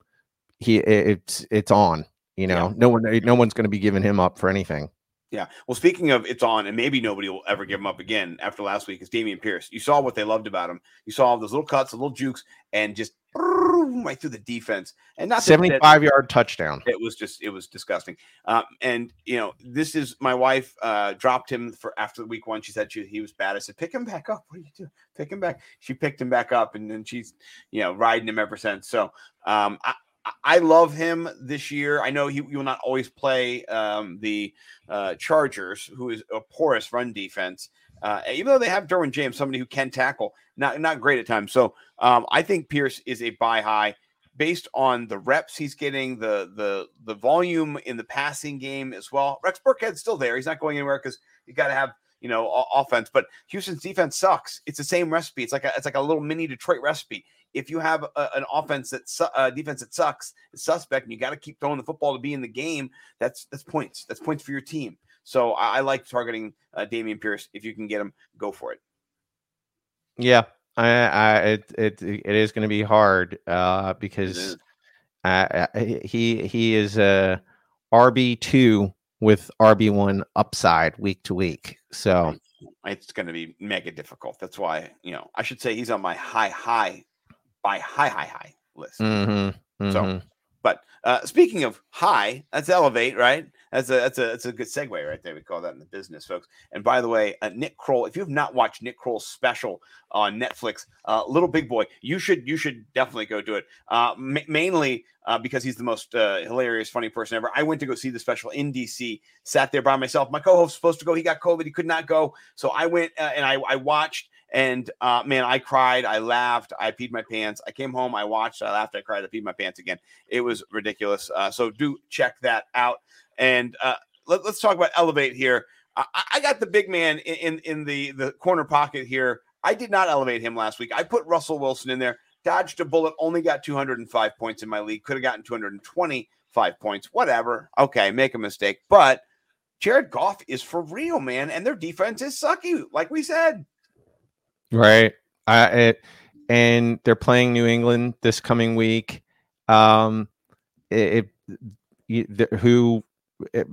he it's it's on. You know, no one no one's going to be giving him up for anything. Yeah. Well, speaking of it's on, and maybe nobody will ever give him up again after last week is Dameon Pierce. You saw what they loved about him. You saw those little cuts, the little jukes, and just (laughs) right through the defense. And not that- that- Seventy-five yard touchdown. it was just it was disgusting um, and you know this is my wife uh dropped him for after the week one she said she, he was bad i said pick him back up what are you doing pick him back she picked him back up and then she's you know riding him ever since so um i I- love him this year. I know he will not always play um, the uh, Chargers, who is a porous run defense. Uh, even though they have Derwin James, somebody who can tackle, not not great at times. So um, I think Pierce is a buy high based on the reps he's getting, the the the volume in the passing game as well. Rex Burkhead's still there; he's not going anywhere because you got to have you know offense. But Houston's defense sucks. It's the same recipe. It's like a, it's like a little mini Detroit recipe. If you have a, an offense that su- uh, defense that sucks, it's suspect, and you got to keep throwing the football to be in the game, that's that's points. That's points for your team. So I, I like targeting uh, Dameon Pierce. If you can get him, go for it. Yeah, I, I it it it is going to be hard uh, because is. uh, uh, he he is a RB two with RB one upside week to week. So It's going to be mega difficult. That's why you know I should say he's on my high high by high high high list. mhm, So, mhm. But uh, speaking of high, that's elevate, right? That's a that's a that's a good segue right there. We call that in the business, folks. And by the way, uh, Nick Kroll, if you have not watched Nick Kroll's special on Netflix, uh, Little Big Boy, you should you should definitely go do it. Uh, ma- mainly uh, because he's the most uh, hilarious, funny person ever. I went to go see the special in DC, sat there by myself. My co-host was supposed to go, he got COVID, he could not go, so I went uh, and I I watched. And uh, man, I cried, I laughed, I peed my pants. I came home, I watched, I laughed, I cried, I peed my pants again. It was ridiculous. Uh, so do check that out. And uh, let, us talk about elevate here. I, I got the big man in, in in the the corner pocket here. I did not elevate him last week. I put Russell Wilson in there. dodged a bullet, only got 205 points in my league, could have gotten 225 points, whatever. Okay, make a mistake. But Jared Goff is for real, man, and their defense is sucky, like we said. Right. I it, and they're playing New England this coming week. Um, it, it the, who it,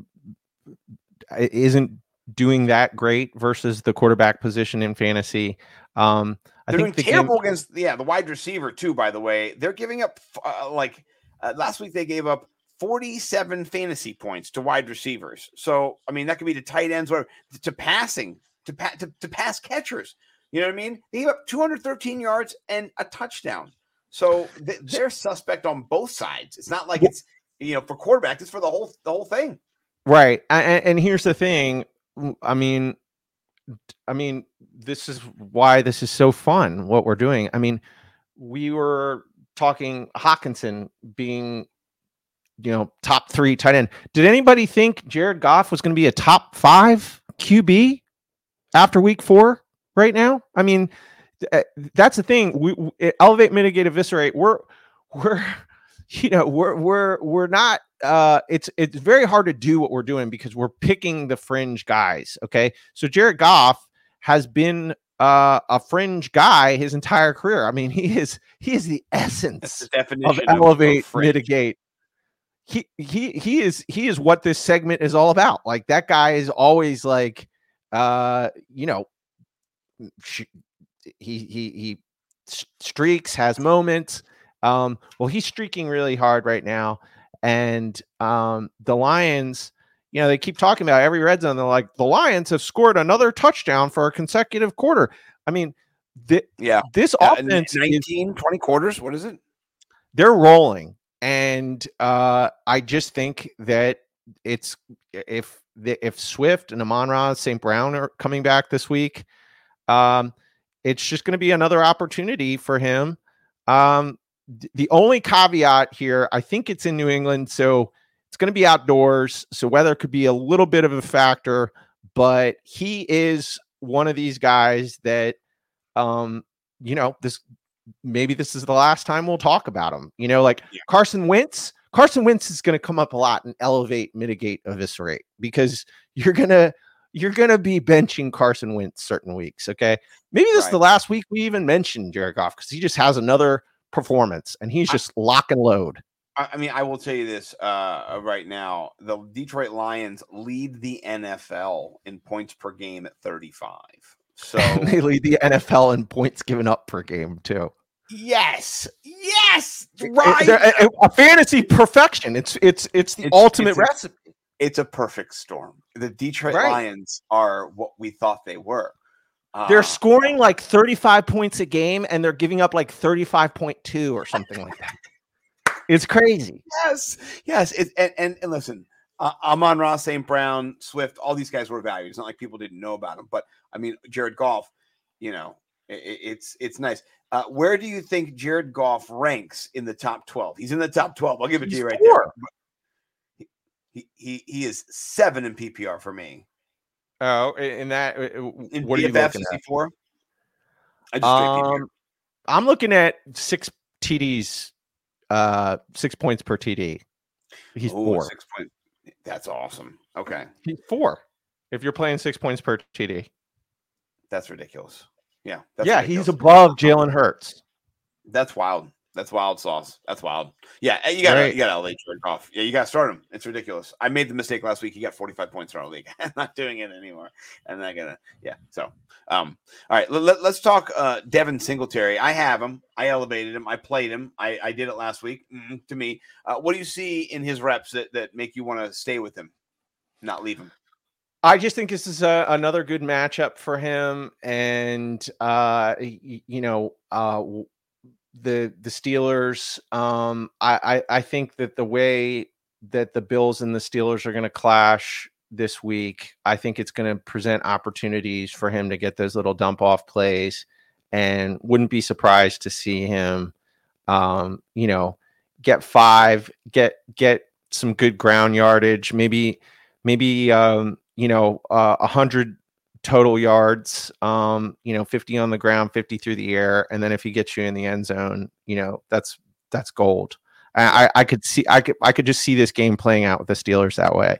isn't doing that great versus the quarterback position in fantasy. Um, I They're think doing the terrible game, against yeah the wide receiver too. By the way, they're giving up uh, like uh, last week they gave up 47 fantasy points to wide receivers. So I mean that could be to tight ends or to passing to pa- to, to pass catchers. You know what I mean? They gave up 213 yards and a touchdown. So th- (laughs) they're suspect on both sides. It's not like it's you know for quarterback. It's for the whole the whole thing. right. And, and here's the thing. I mean, I mean, this is why this is so fun. What we're doing. I mean, we were talking Hockenson being, you know, top three tight end. Did anybody think Jared Goff was going to be a top five QB after week four? Right now, I mean, uh, that's the thing. We, we elevate, mitigate, eviscerate. We're (laughs) we're you know we're we're we're not uh it's it's very hard to do what we're doing because we're picking the fringe guys okay so jared goff has been uh a fringe guy his entire career i mean he is he is the essence the of definition of, elevate fringe. mitigate he he he is he is what this segment is all about like that guy is always like uh you know he he he streaks has moments um well he's streaking really hard right now and um the lions you know they keep talking about every red zone they're like the lions have scored another touchdown for a consecutive quarter i mean th- Yeah, this offense is 19, 20 quarters. What is it? they're rolling and uh i just think that it's if if swift and amon ra st brown are coming back this week um it's just going to be another opportunity for him um th- the only caveat here i think it's in new england so it's going to be outdoors so weather could be a little bit of a factor but he is one of these guys that um you know this maybe this is the last time we'll talk about him. You know, like Yeah. Carson Wentz. Carson Wentz is going to come up a lot and elevate, mitigate, eviscerate because you're gonna you're gonna be benching Carson Wentz certain weeks. Okay, maybe this is the last week we even mentioned Jared Goff because he just has another performance and he's I- just lock and load. I, I mean, I will tell you this uh, right now: the Detroit Lions lead the NFL in points per game at 35. So (laughs) they lead the NFL in points given up per game too. yes, yes, right. they're a, a fantasy perfection. It's it's it's the It's- ultimate it's recipe. It's a perfect storm. The Detroit Right. Lions are what we thought they were. They're Uh, scoring like 35 points a game and they're giving up like 35.2 or something like that. It's crazy. yes, yes. It, and, and and listen, uh, Amon Ross, St. Brown, Swift, all these guys were valued. It's not like people didn't know about them, but I mean, Jared Goff, you know, i i- it's it's nice. Uh, where do you think Jared Goff ranks in the top twelve? He's in the top twelve. I'll give it He's to you right four. there. He, he he is seven in PPR for me. Oh, in that, In what are you looking at? four? I just um, I'm looking at six TDs, uh, six points per TD. He's Ooh, four. six point. That's awesome. Okay, He's four. If you're playing six points per TD, that's ridiculous. Yeah, that's yeah, ridiculous. he's above Jalen Hurts. That's wild. That's wild sauce. That's wild. Yeah, eh, you got Right. you got elevate Jared Goff. Yeah, you got to start him. It's ridiculous. I made the mistake last week. He got 45 points in our league. (laughs) I'm not doing it anymore. And I'm not gonna. Yeah. So, um, all right. Let, us talk. Uh, Devin Singletary. I have him. I elevated him. I played him. I, I did it last week. Mm, to me, uh, what do you see in his reps that that make you want to stay with him, not leave him? I just think this is a, another good matchup for him, and uh, y- you know, uh, the the Steelers. Um, I, I I think that the way that the Bills and the Steelers are going to clash this week, I think it's going to present opportunities for him to get those little dump off plays, and wouldn't be surprised to see him, um, you know, get five, get get some good ground yardage, maybe maybe um, you know uh, 100 total yards, um, you know, 50 on the ground, 50 through the air, and then if he gets you in the end zone, you know, that's that's gold. I, I, could see I could I could just see this game playing out with the Steelers that way.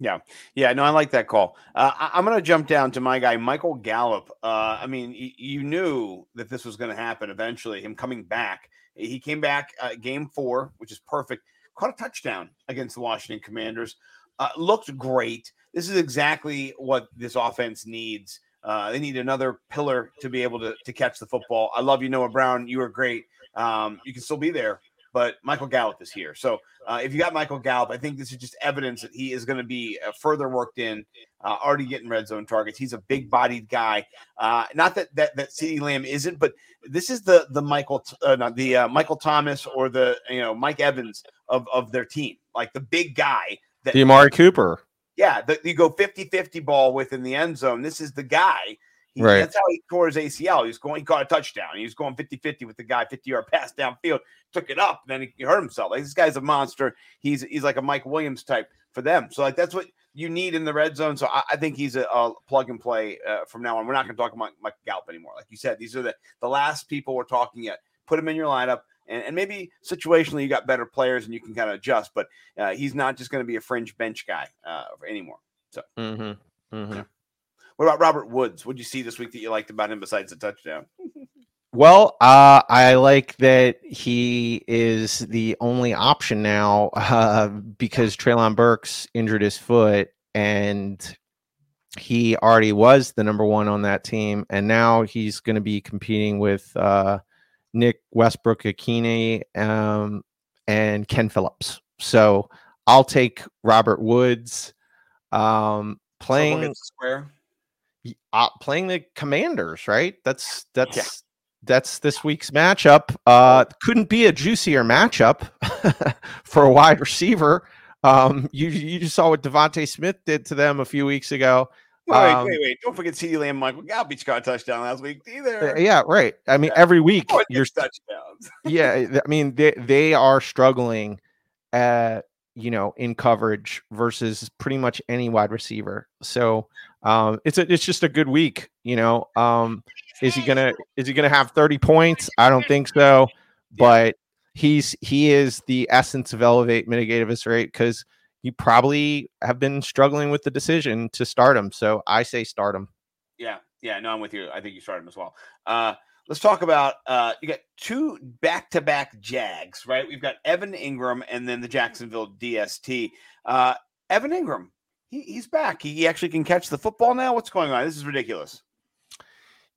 Yeah, yeah, no, I like that call. Uh, I, am going to jump down to my guy, Michael Gallup. Uh, I mean, y- you knew that this was going to happen eventually. Him coming back, he came back uh, game four, which is perfect. Caught a touchdown against the Washington Commanders. Uh, looked great. This is exactly what this offense needs. Uh, they need another pillar to be able to, to catch the football. I love you, Noah Brown. You are great. Um, you can still be there, but Michael Gallup is here. So uh, if you got Michael Gallup, I think this is just evidence that he is going to be uh, further worked in, uh, already getting red zone targets. He's a big bodied guy. Uh, not that that that CeeDee Lamb isn't, but this is the the Michael not the Michael Thomas or the you know Mike Evans of of their team, like the big guy. That, The Amari Cooper. Yeah, that you go 50-50 ball within the end zone. This is the guy. He, Right. That's how he tore his ACL. He was going, he caught a touchdown. He was going 50-50 with the guy, 50 yard pass downfield, took it up, and then he, hurt himself. Like this guy's a monster. He's he's like a Mike Williams type for them. So like that's what you need in the red zone. So I, I think he's a, a plug and play uh, from now on. We're not going to talk about Mike Gallup anymore. Like you said, these are the the last people we're talking yet. Put him in your lineup. And, and maybe situationally you got better players and you can kind of adjust, but uh, he's not just going to be a fringe bench guy uh, anymore. Mm-hmm. Mm-hmm. What about Robert Woods? What did you see this week that you liked about him besides the touchdown? (laughs) Well, uh, I like that he is the only option now uh, because Treylon Burks injured his foot and he already was the number one on that team. And now he's going to be competing with uh, Nick Westbrook-Ikhine um, and Ken Phillips. So I'll take Robert Woods um, playing Circle gets the square. uh, playing the commanders right? That's that's that's this week's matchup. Uh couldn't be a juicier matchup (laughs) for a wide receiver. Um you you just saw what DeVonta Smith did to them a few weeks ago Wait, Um, wait, wait! Don't forget CeeDee Lamb, Michael Gallup each got a touchdown last week either. Uh, yeah right i mean Yeah. every week Oh, you're touchdowns. (laughs) yeah i mean they they are struggling at you know in coverage versus pretty much any wide receiver so um it's a, it's just a good week you know um is he gonna is he gonna have 30 points i don't think so but he's he is the essence of elevate mitigate eviscerate because you probably have been struggling with the decision to start him so i say start him Yeah, yeah. No, I'm with you. I think you start him as well. Uh, let's talk about uh, you got two back-to-back Jags, right? We've got Evan Engram and then the Jacksonville DST. Uh, Evan Engram, he, he's back. He, he actually can catch the football now. What's going on? This is ridiculous.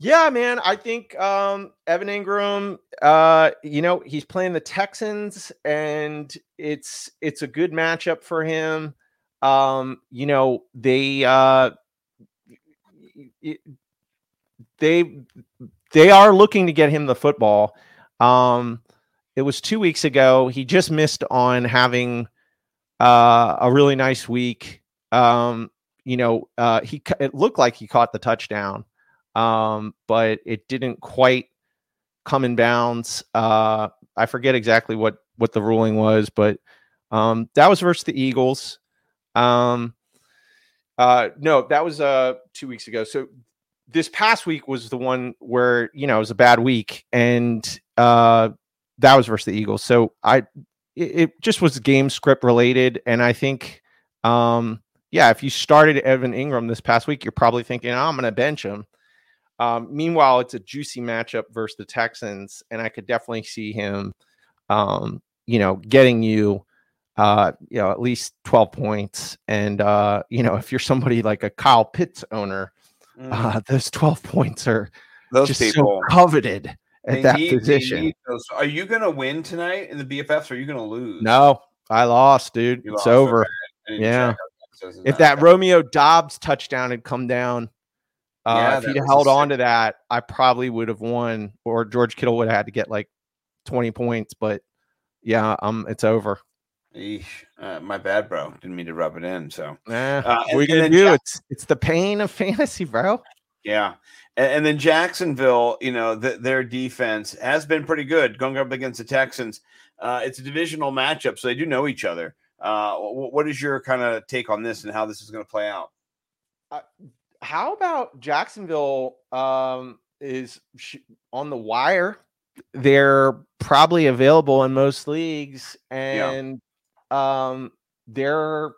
Yeah, man. I think um, Evan Engram. Uh, you know, he's playing the Texans, and it's it's a good matchup for him. Um, you know, they uh, they they are looking to get him the football. Um, it was two weeks ago. He just missed on having uh, a really nice week. Um, you know, uh, he it looked like he caught the touchdown um, but it didn't quite come in bounds. Uh, I forget exactly what what the ruling was, but um, that was versus the Eagles. Um, uh, no, that was uh, two weeks ago. So this past week was the one where you know it was a bad week, and uh, that was versus the Eagles. So I it, it just was game script related, and I think. Um, yeah, if you started Evan Engram this past week, you're probably thinking, oh, I'm going to bench him. Um, meanwhile, it's a juicy matchup versus the Texans, and I could definitely see him, um, you know, getting you, uh, you know, at least twelve points. And uh, you know, if you're somebody like a Kyle Pitts owner, uh, those twelve points are Mm. Those just people. so coveted at They that need- position. Are you going to win tonight in the BFFs or are you going to lose? No, I lost, dude. You it's lost, over. Yeah. So is If that bad. Romeo Doubs touchdown had come down, uh, Yeah, if he'd held on sick- to that, I probably would have won, or George Kittle would have had to get like 20 points. But yeah, um, it's over. Eesh. Uh, my bad, bro. Didn't mean to rub it in. So Nah, Uh, what are and- gonna do? Jack- It's it's the pain of fantasy, bro. yeah, and, and then Jacksonville, you know, th- their defense has been pretty good going up against the Texans. Uh, it's a divisional matchup, so they do know each other. Uh, wh- what is your kind of take on this and how this is going to play out? How about Jacksonville um, is sh- on the wire? They're probably available in most leagues, and um, they're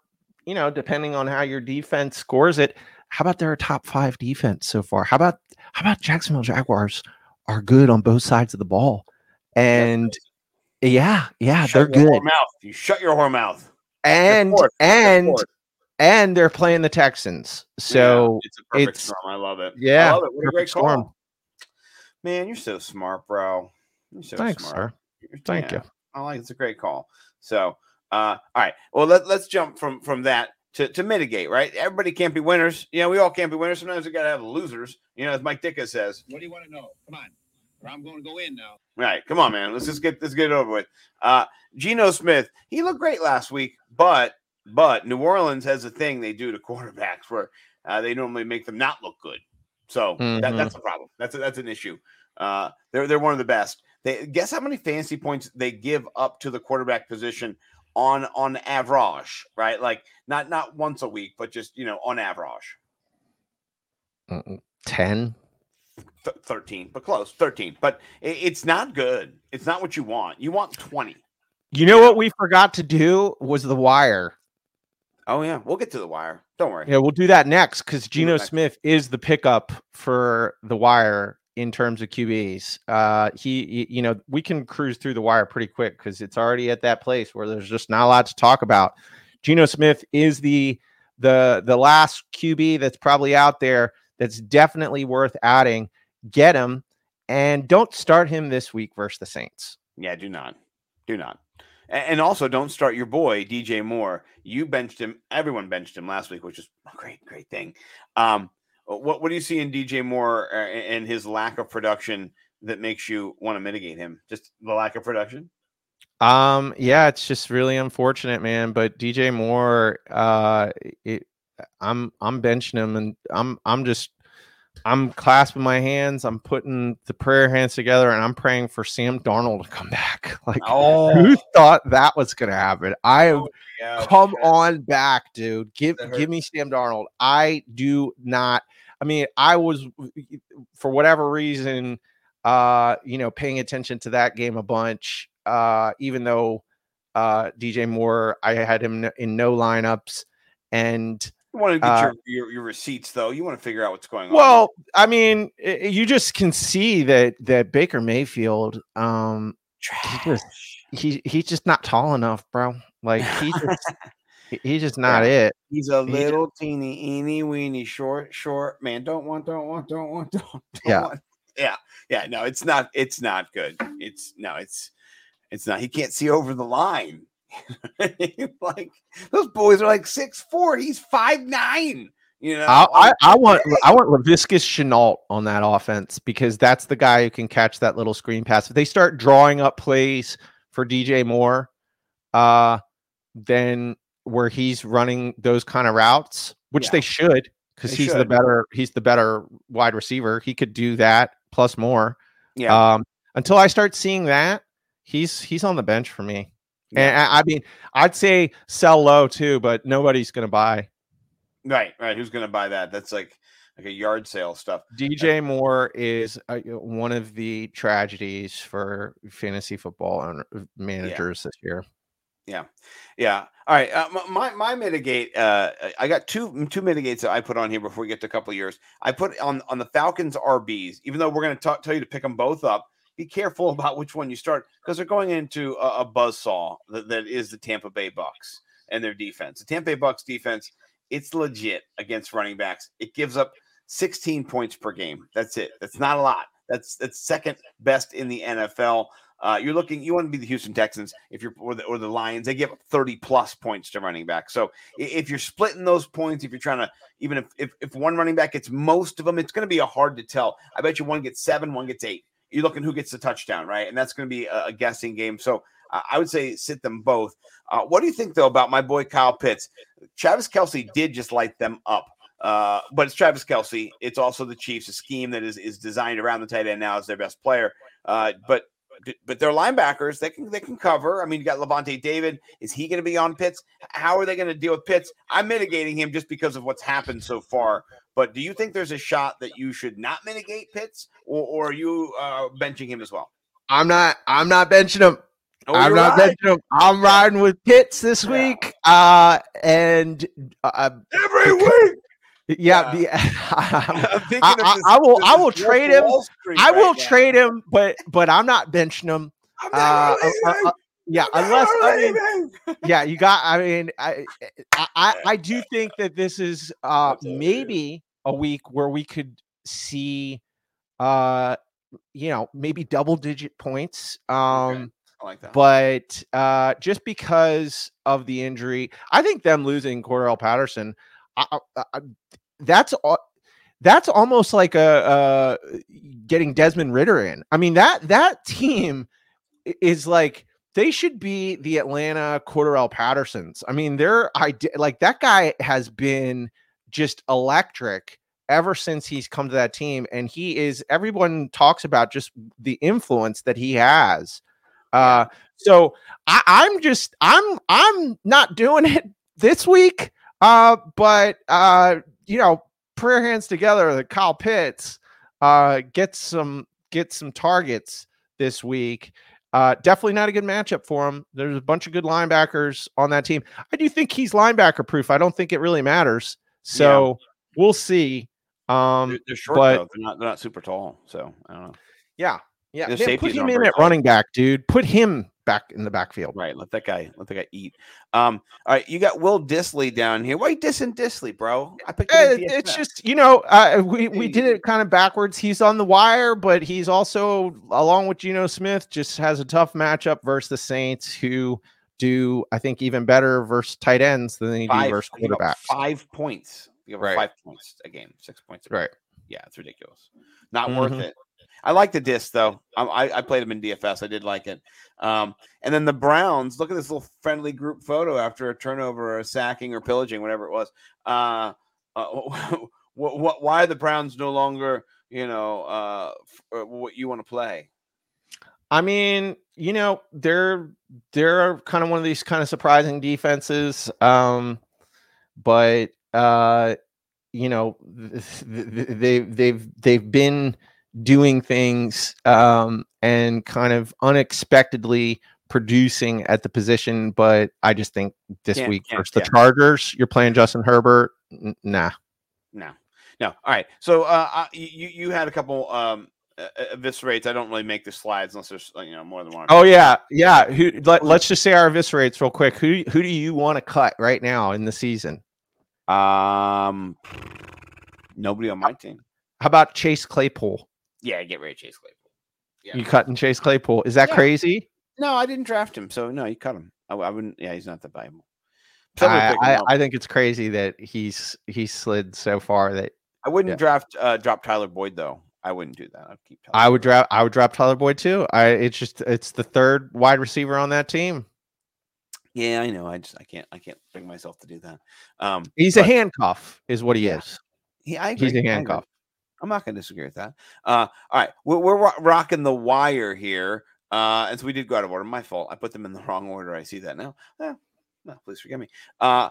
you know depending on how your defense scores it. How about their top five defense so far? How about how about Jacksonville Jaguars are good on both sides of the ball, and yeah, yeah, Shut they're good, mouth. You shut your whore mouth. and and. And they're playing the Texans. Yeah, So it's a perfect it's- storm. I love it. yeah, I love it. What a great storm. call. Man, you're so smart, bro. You're so thanks, smart. sir. You're- Thank yeah, you. I like it's a great call. So, uh, all right. Well, let, let's jump from from that to, to mitigate. Right? Everybody can't be winners. You know, we all can't be winners. Sometimes we got to have losers. You know, as Mike Ditka says. What do you want to know? Come on. Or I'm going to go in now. All right, come on, man. Let's just get let's get it over with. Uh Geno Smith, he looked great last week, but but New Orleans has a thing they do to quarterbacks where uh, they normally make them not look good. So that, Mhm. that's a problem. That's a, that's an issue. Uh, they're they're one of the best. They guess how many fantasy points they give up to the quarterback position on on average, right? Like not not once a week, but just you know on average. 10 Th- 13, but close, 13. But it, it's not good. It's not what you want. You want 20. You know what we forgot to do was the wire. Oh yeah, we'll get to the wire. Don't worry. Yeah, we'll do that next because Geno. Smith is the pickup for the wire in terms of QBs. Uh, he, you know, we can cruise through the wire pretty quick because it's already at that place where there's just not a lot to talk about. Geno Smith is the the the last QB that's probably out there that's definitely worth adding. Get him and don't start him this week versus the Saints. Yeah, do not, do not, and also don't start your boy DJ Moore. You benched him. Everyone benched him last week, which is a great, great thing. Um, what what do you see in DJ Moore uh, and his lack of production that makes you want to mitigate him? Just the lack of production. Um, yeah, it's just really unfortunate, man. But DJ Moore, uh, it, I'm I'm benching him, and I'm I'm just I'm clasping my hands. I'm putting the prayer hands together, and I'm praying for Sam Darnold to come back. (laughs) Like, Oh, who thought that was gonna happen? I have yeah. come on back, dude. Give give me Sam Darnold. I do not. I mean, I was for whatever reason, uh, you know, paying attention to that game a bunch. Uh, even though uh, DJ Moore, I had him in no lineups, and You want to get uh, your, your your receipts though. You want to figure out what's going on. well, I mean, i- you just can see that that Baker Mayfield, um, he just he he's just not tall enough, bro. Like he just (laughs) he's just not it. He's a He- little teeny, eeny, weeny, short, short man. Don't want, don't want, don't want, (laughs) don't. don't Yeah. want. yeah, yeah. No, it's not. It's not good. It's no. It's it's not. He can't see over the line. (laughs) like those boys are like six four. He's five nine. You know. I, I, I want I want Laviska Shenault on that offense because that's the guy who can catch that little screen pass. If they start drawing up plays for DJ Moore, uh, then where he's running those kind of routes, which Yeah. they should, because he's the better he's the better wide receiver. He could do that plus more. yeah. Um, until I start seeing that, he's he's on the bench for me. And I, I mean, I'd say sell low too, but nobody's going to buy. right. Right. Who's gonna buy that? That's like like a yard sale stuff. DJ Moore is uh, y- one of the tragedies for fantasy football owner- uh, managers this year. Yeah. Yeah. All right. Uh, my my mitigate. Uh, I- got two two mitigates that I put on here before we get to a couple of years. I put on on the Falcons RBs. Even though we're going to tell you to pick them both up, be careful about which one you start because they're going into a, a buzzsaw that, that is the Tampa Bay Bucks and their defense. The Tampa Bay Bucks defense, it's legit against running backs. It gives up 16 points per game. That's it. That's not a lot. That's that's second best in the NFL. Uh, you're looking. You want to be the Houston Texans if you're or the, or the Lions. They give up 30 plus points to running back. So if you're splitting those points, if you're trying to even if if, if one running back gets most of them, it's going to be a hard to tell. I bet you one gets seven, one gets eight. You're looking who gets the touchdown, right? And that's going to be a, a guessing game. So uh, I would say sit them both. Uh, what do you think though about my boy Kyle Pitts? Travis Kelce did just light them up. Uh, but it's Travis Kelce. It's also the Chiefs, a scheme that is is designed around the tight end now as their best player. Uh, but but they're linebackers. They can they can cover. I mean, you got Lavonte David. Is he going to be on Pitts? How are they going to deal with Pitts? I'm mitigating him just because of what's happened so far But do you think there's a shot that you should not mitigate Pitts, or, or are you uh, benching him as well? I'm not. I'm not benching him. Oh, I'm not right. benching him. I'm riding with Pitts this Yeah. week. Uh, and uh, every week. yeah, Yeah. (laughs) (laughs) I- this- I will- I will trade him. I will right now. trade him, but but I'm not benching him. I'm Uh, never uh, uh, yeah, (laughs) unless I mean, (laughs) yeah, you got. I mean, I, I, I, do think that this is uh That's all it is. maybe a week where we could see, uh, you know, maybe double digit points. Um, I like that. but uh, just because of the injury, I think them losing Cordarrelle Patterson, I, I, I- that's al- that's almost like a, uh getting Desmond Ridder in. I mean that that team is like they should be the Atlanta Cordarrelle Pattersons. I mean they're like that guy has been just electric ever since he's come to that team, and he is everyone talks about just the influence that he has. Uh, so I, I'm just I'm I'm not doing it this week. Uh, but uh, you know, prayer hands together that Kyle Pitts uh gets some get some targets this week. Uh, definitely not a good matchup for him. There's a bunch of good linebackers on that team. I do think he's linebacker proof. I don't think it really matters. So we'll see. Um, They're, they're short but- though. They're not. They're not super tall. So I don't know. yeah, yeah. Man, put him in at running back, dude. Put him back in the backfield. Right. Let that guy. Let that guy eat. Um. All right. You got Will Dissly down here. Why you dissing Dissly, bro? I picked Eh, it's just you know uh, we we did it kind of backwards. He's on the wire, but he's also along with Geno Smith just has a tough matchup versus the Saints, who do I think even better versus tight ends than they do five, versus you know, quarterbacks. five points. You have Right. five points a game. Six points. A game. Right. Yeah, it's ridiculous. Not worth Mhm. it. I like the disc though. I, I, I played them in DFS. I did like it. Um, and then the Browns. Look at this little friendly group photo after a turnover, or a sacking, or pillaging, whatever it was. Uh, uh, (laughs) what, what, why are the Browns no longer, you know, uh, uh, what you want to play? I mean, you know, they're they're kind of one of these kind of surprising defenses. Um, but uh, you know, th- th- they they've they've been doing things um and kind of unexpectedly producing at the position. But I just think this Can't- week can't- versus the yeah. Chargers, you're playing Justin Herbert. N- Nah. No, no. All right. So uh, you you had a couple um eviscerates. I don't really make the slides unless there's uh, you know more than one. Oh yeah, yeah. Who? Let, let's just say our eviscerates real quick. Who who do you want to cut right now in the season? Um, nobody on my team. How about Chase Claypool? Yeah, get rid of Chase Claypool. Yeah. You cutting Chase Claypool? Is that Yeah. crazy? No, I didn't draft him, so no, you cut him. I, I wouldn't. Yeah, he's not that valuable. I, I. I think it's crazy that he's he's slid so far that I wouldn't yeah. draft uh, drop Tyler Boyd though. I wouldn't do that. I'd keep. Tyler I would Boyd. drop I would drop Tyler Boyd too. I it's just it's the third wide receiver on that team. Yeah, I know. I just I can't I can't bring myself to do that. Um, He's a handcuff, is what he Yeah. is. He, I agree. He's a I agree. handcuff. I'm not going to disagree with that. Uh, all right, we're, we're ro- rocking the wire here, uh, and so we did go out of order. My fault. I put them in the (laughs) wrong order. I see that now. Eh, no, please forgive me. Uh,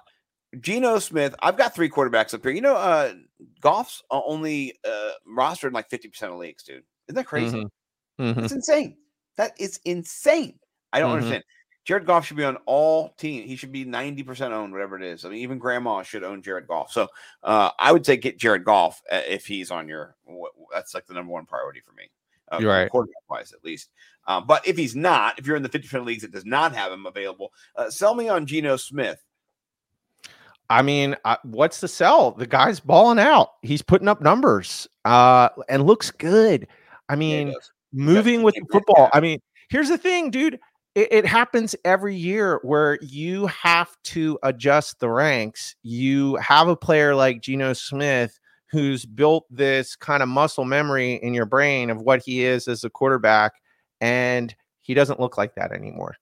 Geno Smith. I've got three quarterbacks up here. You know, uh, Goff's o- only uh, rostered in like 50 percent of leagues, dude. Isn't that crazy? Mhm. That's insane. That is insane. I don't Mhm. understand. Jared Goff should be on all teams. He should be 90% owned, whatever it is. I mean, even grandma should own Jared Goff. So uh, I would say get Jared Goff uh, if he's on your, that's like the number one priority for me. Uh, right. Quarterback wise, at least. Uh, but if he's not, if you're in the 50% leagues that does not have him available, uh, sell me on Geno Smith. I mean, uh, what's the sell? The guy's balling out. He's putting up numbers uh and looks good. I mean, does. moving with the football. I mean, here's the thing, dude. It, it happens every year where you have to adjust the ranks. You have a player like Geno Smith who's built this kind of muscle memory in your brain of what he is as a quarterback, and he doesn't look like that anymore.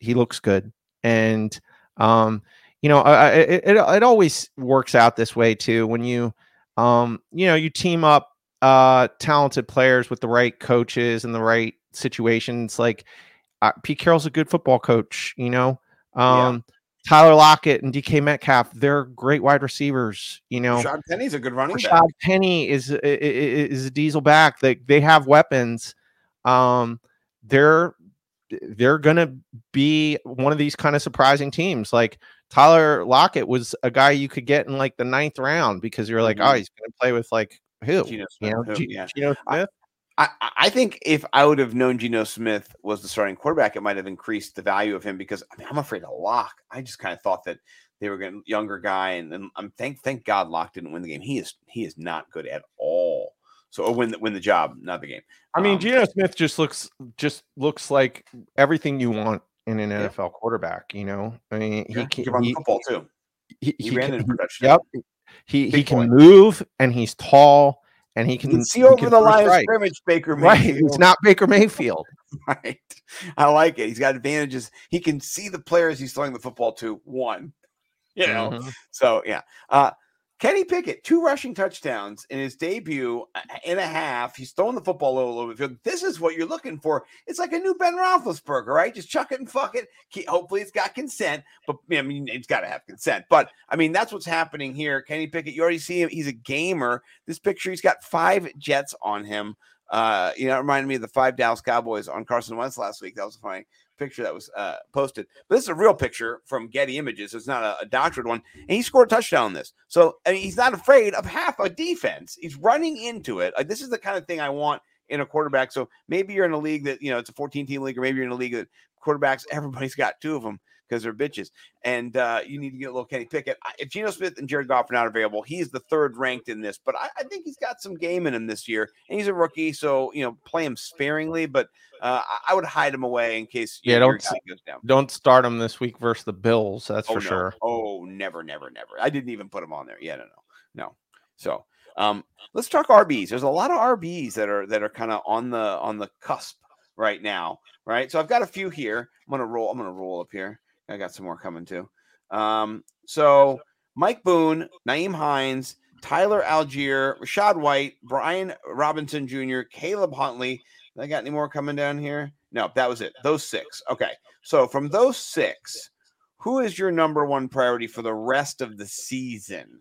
He looks good, and um, you know, I, it, it it always works out this way too. When you um, you know, you team up uh talented players with the right coaches and the right situations like uh, Pete Carroll's a good football coach, you know. Yeah. Um Tyler Lockett and DK Metcalf, they're great wide receivers. You know, Rashaad Penny's a good running back. Rashaad Penny is i- i- i- is a diesel back. They they have weapons. Um, they're they're gonna be one of these kind of surprising teams. Like Tyler Lockett was a guy you could get in like the ninth round because you're like, oh, Mhm. he's gonna play with like who? Geno You Smith, know, who- G- yeah. Geno Smith. I, I- I think if I would have known Geno Smith was the starting quarterback, it might have increased the value of him because I mean, I'm afraid of Lock. I just kind of thought that they were going a younger guy, and then I'm thank thank God Lock didn't win the game. He is he is not good at all. So win the, win the job, not the game. I mean, Um, Geno Smith just looks just looks like everything you want in an Yeah. NFL quarterback. You know, I mean, yeah, he can run he, football too. he, He, he ran can- in production. Yep. He he can boy. move and he's tall and he can, see he over can the line of scrimmage, Baker Right. Mayfield. He's not Baker Mayfield. (laughs) right. I like it. He's got advantages. He can see the players he's throwing the football to. One, you know. Mhm. So yeah. Uh Kenny Pickett, two rushing touchdowns in his debut uh, and a half. He's throwing the football a little, bit. This is what you're looking for. It's like a new Ben Roethlisberger, right? Just chuck it and fuck it. Hopefully, it's got consent, but I mean, it's got to have consent. But I mean, that's what's happening here. Kenny Pickett, you already see him. He's a gamer. This picture, he's got five Jets on him. Uh, you know, it reminded me of the five Dallas Cowboys on Carson Wentz last week. That was funny picture that was uh, posted. But this is a real picture from Getty Images. It's not a, a doctored one. And he scored a touchdown this. So I mean, he's not afraid of half a defense. He's running into it. Like, this is the kind of thing I want in a quarterback. So maybe you're in a league that, you know, it's a 14 team league, or maybe you're in a league that quarterbacks, (laughs) everybody's got two of them because they're bitches. And uh, you need to get a little Kenny Pickett. If Geno Smith and Jared Goff are not available, he's the third ranked in this. But I, I think he's got some game in him this year. And he's a rookie. So, you know, play him sparingly. But uh, I- would hide him away in case Yeah, don't guy goes down. Don't start him this week versus the Bills. That's Oh, for no. sure. Oh, never, never, never. I didn't even put him on there. Yeah, no, no, no. So, um, let's talk RBs. There's a lot of RBs that are that are kind of on the on the cusp right now, right? So I've got a few here. I'm gonna roll. I'm gonna roll up here. I got some more coming too. Um, so Mike Boone, Nyheim Hines, Tyler Allgeier, Rachaad White, Brian Robinson Jr., Caleb Huntley. I got any more coming down here? No, that was it. Those six. Okay. So from those six, who is your number one priority for the rest of the season?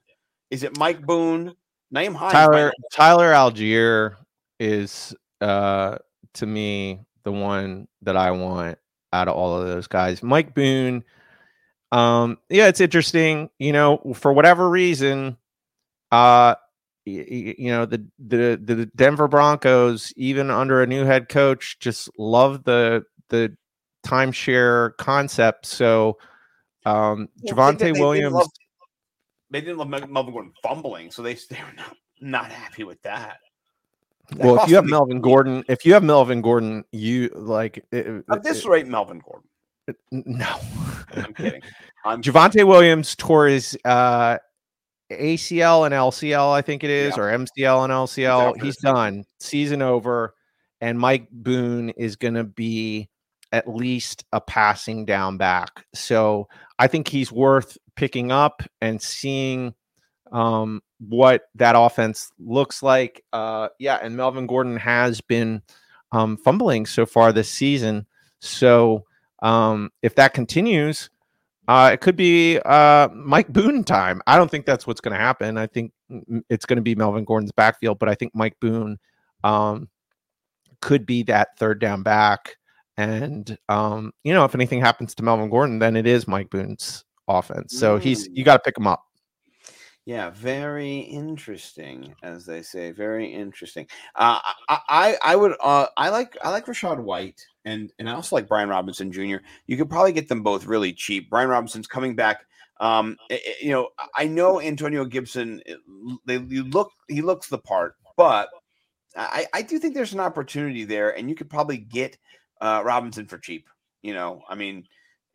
Is it Mike Boone? Nyheim Hines. Tyler Tyler Allgeier is uh to me the one that I want out of all of those guys. Mike Boone, um, yeah, it's interesting. You know, for whatever reason, uh, y- y- you know the the the Denver Broncos, even under a new head coach, just love the the timeshare concept. So, um, Well, they- Javonte they- they didn't Williams. love- They didn't love Mel- Melvin Gordon fumbling, so they they were not not happy with that. Well, if you have Melvin. Gordon, if you have Melvin Gordon, you like it, At this rate, Melvin Gordon. it- no. I'm (laughs) kidding. I'm Javonte Williams tore his uh, ACL and LCL, I think it is, Yeah. or MCL and LCL. after He's done. Season over. And Mike Boone is going to be at least a passing down back. So I think he's worth picking up and seeing um, what that offense looks like. Uh, yeah, and Melvin Gordon has been um, fumbling so far this season. So um, if that continues, uh, it could be uh, Mike Boone time. I don't think that's what's going to happen. I think mm, it's going to be Melvin Gordon's backfield, but I think Mike Boone um, could be that third down back. And um, you know, if anything happens to Melvin Gordon, then it is Mike Boone's offense. So he's you got to pick him up. Yeah, very interesting, as they say. Very interesting. Uh, I, I I would uh, I like I like Rachaad White and and I also like Brian Robinson Jr. You could probably get them both really cheap. Brian Robinson's coming back. Um, i- i- you know, I know Antonio Gibson. it- They you look he looks the part, but I I do think there's an opportunity there, and you could probably get uh, Robinson for cheap. You know, I mean.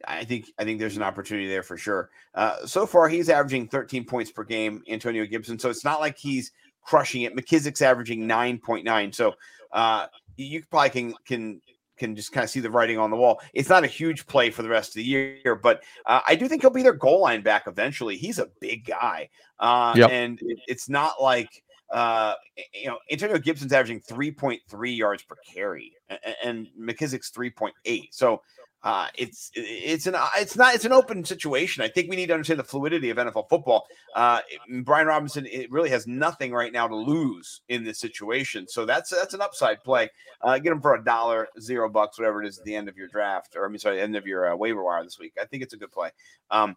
I think I think there's an opportunity there for sure. Uh, so far, he's averaging 13 points per game, Antonio Gibson. So it's not like he's crushing it. McKissic's averaging 9.9. So uh, you probably can can can just kind of see the writing on the wall. It's not a huge play for the rest of the year, but uh, I do think he'll be their goal line back eventually. He's a big guy, uh, Yep. and it- it's not like uh, you know Antonio Gibson's averaging 3.3 yards per carry, a- a- and McKissic's 3.8. So uh, it's it's an it's not it's an open situation. I think we need to understand the fluidity of NFL football. Uh, Brian Robinson it really has nothing right now to lose in this situation, so that's that's an upside play. Uh, get him for a dollar, zero bucks, whatever it is at the end of your draft, or I mean, sorry, end of your uh, waiver wire this week. I think it's a good play. Um,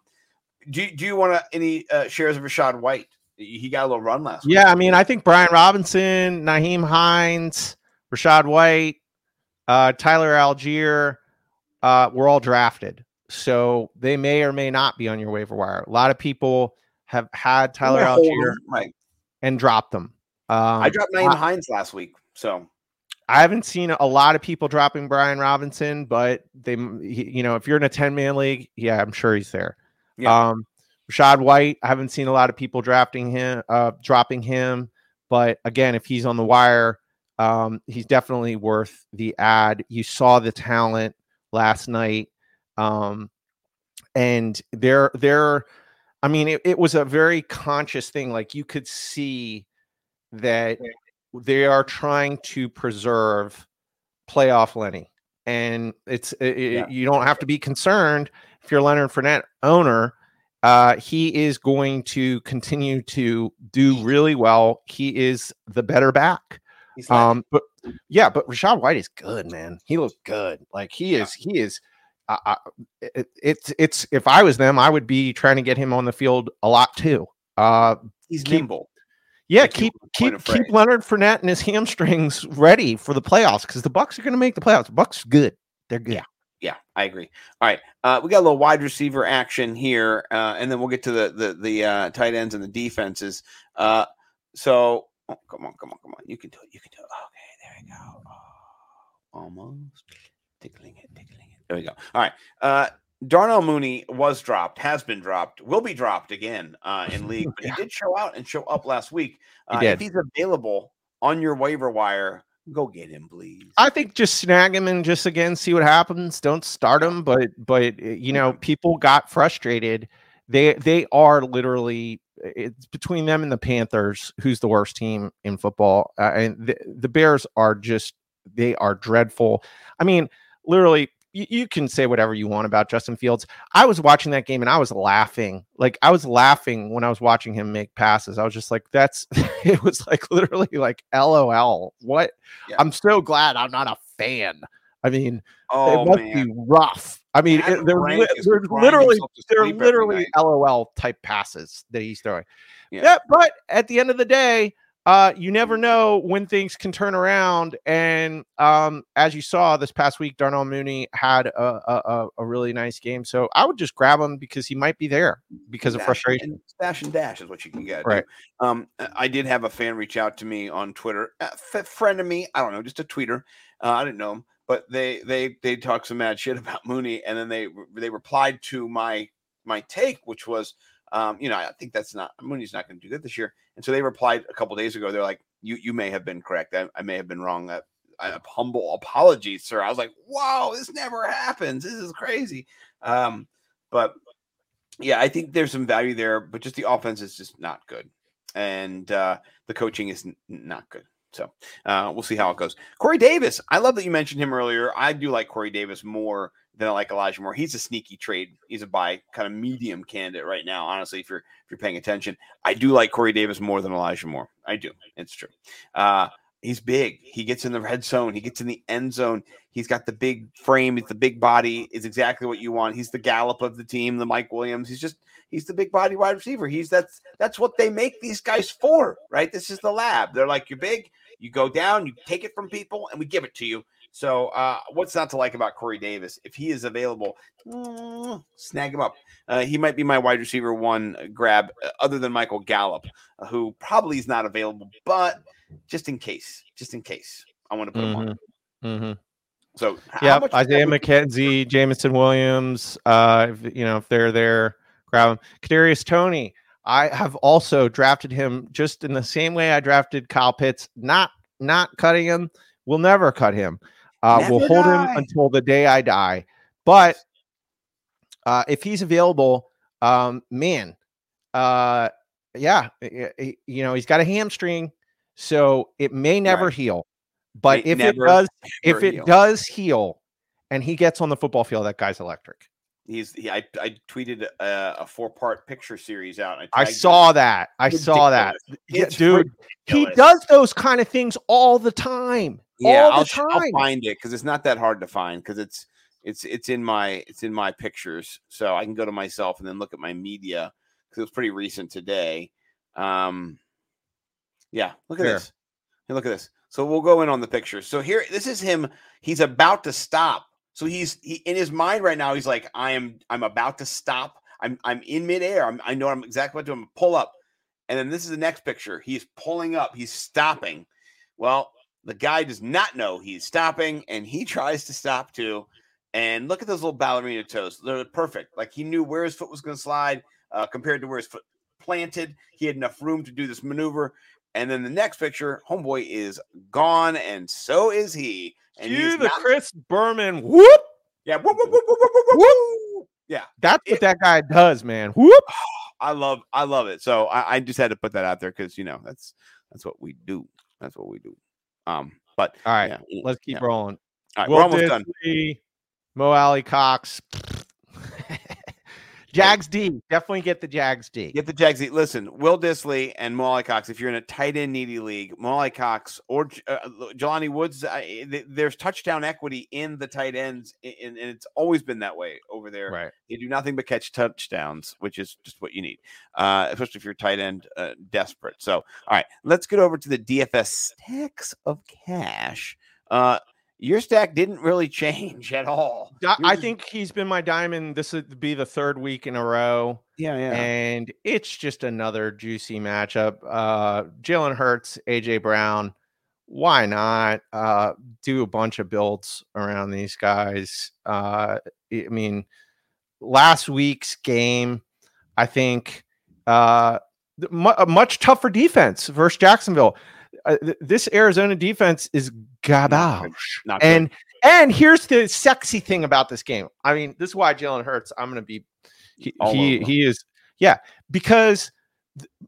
do do you want any uh, shares of Rachaad White? He got a little run last. Week. Yeah, week. I mean, I think Brian Robinson, Nyheim Hines, Rashad White, uh, Tyler Allgeier uh, were all drafted. So they may or may not be on your waiver wire. A lot of people have had Tyler Allgeier right. and dropped them. Um, I dropped Nyheim Hines last week, so I haven't seen a lot of people dropping Brian Robinson, but they, he- you know, if you're in a 10 man league, yeah, I'm sure he's there. Yeah. Um, Rachaad White, I haven't seen a lot of people drafting him, uh, dropping him, but again, if he's on the wire, um, he's definitely worth the ad. You saw the talent last night, um, and they're they're. I mean, it, it was a very conscious thing. Like you could see that they are trying to preserve playoff Lenny, and it's it, Yeah. you don't have to be concerned if you're Leonard Fournette owner. Uh, he is going to continue to do really well. He is the better back. Um, but yeah, but Rachaad White is good, man. He looks good. Like he is, he is. Uh, it, it's it's. If I was them, I would be trying to get him on the field a lot too. Uh, he's keep- nimble. yeah, Like keep keep keep. Leonard Fournette and his hamstrings ready for the playoffs because the Bucs are going to make the playoffs. Bucs good. They're good. Yeah. Yeah, I agree. All right, uh, we got a little wide receiver action here, uh, and then we'll get to the the the uh, tight ends and the defenses. Uh, so, oh, come on, come on, come on, you can do it. You can do it. Okay, go. Oh, almost tickling it, tickling it. There we go. All right. Uh, Darnell Mooney was dropped, has been dropped, will be dropped again uh, in league, but (laughs) Yeah. he did show out and show up last week. He Uh, did. If he's available on your waiver wire, go get him, please. I think just snag him and just again see what happens. Don't start him, but but you know people got frustrated. They they are literally it's between them and the Panthers. Who's the worst team in football? Uh, and the, the Bears are just they are dreadful. I mean, literally. You, you can say whatever you want about Justin Fields. I was watching that game and I was laughing. Like I was laughing when I was watching him make passes. I was just like, "That's." (laughs) it was like literally like, "LOL." What? Yeah. I'm so glad I'm not a fan. I mean, Oh it must man, be rough. I mean, it- they're, li- they're literally they're literally. LOL type passes that he's throwing. Yeah. Yeah. but at the end of the day, uh, you never know when things can turn around. And um, as you saw this past week, Darnell Mooney had a, a, a- really nice game. So I would just grab him because he might be there because of frustration. and- stash and dash is what you can get. Right. Um, I did have a fan reach out to me on Twitter, a friend of me. I don't know, just a tweeter. Uh, I didn't know him, but they they they talked some mad shit (laughs) about Mooney, and then they they replied to my my take, which was, um, you know, I think that's not Mooney's not going to do good this year. And so they replied a couple days ago. They're like, you you may have been correct. I, I may have been wrong. Uh, I, humble apologies, sir. I was like, wow, this never happens. This is crazy. Um, but yeah, I think there's some value there, but just the offense is just not good, and uh, the coaching is n- not good. So uh, we'll see how it goes. Corey Davis, I love that you mentioned him earlier. I do like Corey Davis more than I like Elijah Moore. He's a sneaky trade. He's a buy kind of medium candidate right now. Honestly, if you're if you're paying attention, I do like Corey Davis more than Elijah Moore. I do. It's true. Uh, he's big. He gets in the red zone. He gets in the end zone. He's got the big frame. He's the big body. Is exactly what you want. He's the Gallup of the team. The Mike Williams. He's just he's the big body wide receiver. He's that's that's what they make these guys for, right? This is the lab. They're like you're big. You go down. You take it from people, and we give it to you. So, uh, what's not to like about Corey Davis? If he is available, mm, snag him up. Uh, he might be my wide receiver one grab, uh, other than Michael Gallup, uh, who probably is not available, but just in case, just in case, I want to put him on. Mm-hmm. So, Yeah, Isaiah McKenzie, Jameson Williams. Uh, if, you know, if they're there, grab them. Kadarius Toney. I have also drafted him just in the same way I drafted Kyle Pitts. Not not cutting him. We'll never cut him. Uh, we'll hold die. him until the day I die. But uh, if he's available, um, man, uh, yeah, you know, he's got a hamstring, so it may never Right. heal. But May if never, it does, if it heal. does heal and he gets on the football field, that guy's electric. He's he, I I tweeted a, a four part picture series out. and I tagged him. saw that. I saw that. Yeah, dude, he does those kind of things all the time. Yeah, all I'll, sh- I'll find it because it's not that hard to find because it's it's it's in my it's in my pictures, so I can go to myself and then look at my media because it was pretty recent today. Um, yeah, look at Here. this. Hey, look at this. So we'll go in on the pictures. So here, this is him. He's about to stop. So he's he in his mind right now. He's like, I am. I'm about to stop. I'm I'm in midair. I'm, I know I'm exactly what to do. I'm pull up, and then this is the next picture. He's pulling up. He's stopping. Well, the guy does not know he's stopping, and he (laughs) tries to stop too. And look at those little ballerina toes. They're perfect. Like he knew where his foot was going to slide uh, compared to where his foot planted. He had enough room to do this maneuver. And then the next picture, homeboy is gone, and so is he. And Cue the not- Chris Berman whoop. yeah, whoop, whoop, whoop, whoop, whoop, whoop, whoop. yeah. That's It- what that guy does, man. Whoop. (sighs) I love, I love it. So I, I just had to put that out there because you know that's that's what we do. That's what we do. Um, but All right, yeah, let's keep yeah. rolling. All right, Will we're almost done. Dissly, Mo Alie-Cox. Jags D. Definitely get the Jags D. Get the Jags. D. Listen, Will Dissly and Mo Alie-Cox. If you're in a tight end needy league, Mo Alie-Cox or uh, Jelani Woods, uh, th- there's touchdown equity in the tight ends, and, and it's always been that way over there. Right. They do nothing but catch touchdowns, which is just what you need, uh, especially if you're tight end uh, desperate. So, all right, let's get over to the DFS stacks of cash. Uh, your stack didn't really change at all. I think he's been my diamond. This would be the third week in a row. yeah, yeah. and it's just another juicy matchup. Uh, Jalen Hurts, AJ Brown. Why not uh, do a bunch of builds around these guys? Uh, I mean, last week's game, I think uh, a much tougher defense versus Jacksonville. Uh, th- this Arizona defense is garbage. Not. And and here's the sexy thing about this game. I mean, this is why Jalen Hurts. I'm going to be he All he, he is yeah because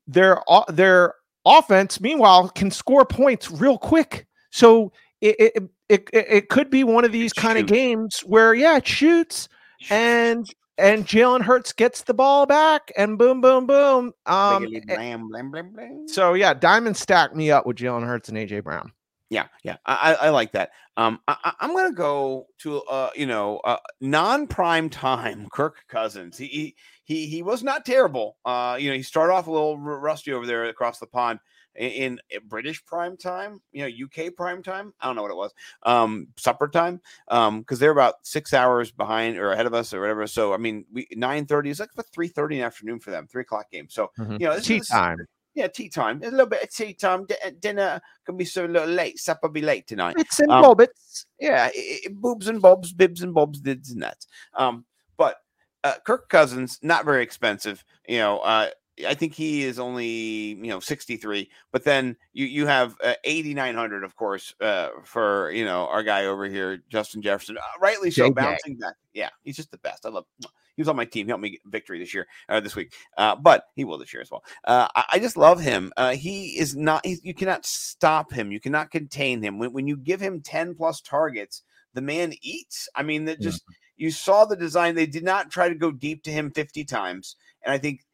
their their offense meanwhile can score points real quick. So it it it, it, it could be one of these kind of games where yeah it shoots and and Jalen Hurts gets the ball back and boom boom boom. Um, blam, blam, blam. so yeah, Diamond stacked me up with Jalen Hurts and AJ Brown. Yeah, yeah, I, I like that. Um, I, I'm gonna go to uh, you know, uh, non-prime time (laughs) Kirk Cousins. He he he, was not terrible. Uh, you know, he started off a little r- rusty over there across the pond in, in British prime time. You know, UK prime time. I don't know what it was. Um, supper time. Um, because they're about six hours behind or ahead of us or whatever. So I mean, we nine thirty is like about three thirty in the afternoon for them, three o'clock game. So Mhm. you know, this Tea time. Yeah, tea time. A little bit of tea time. D- dinner can be so a little late. Supper be late tonight. Bits and Um, bobbits. Yeah, i- i- boobs and bobs, bibs and bobs, dids and nuts. Um, but uh, Kirk Cousins, not very expensive. You know, uh, I think he is only you know sixty three. But then you you have uh, eighty nine hundred, of course, uh, for you know our guy over here, Justin Jefferson. Uh, rightly so, JJ. bouncing back. Yeah, he's just the best. I love. He was on my team, He helped me get victory this year, uh, this week. Uh, but he will this year as well. Uh, I, I just love him. Uh, he is not. He's, you cannot stop him. You cannot contain him. When, when you give him ten plus targets, the man eats. I mean, that just you saw the design. They did not try to go deep to him fifty times, and I think th-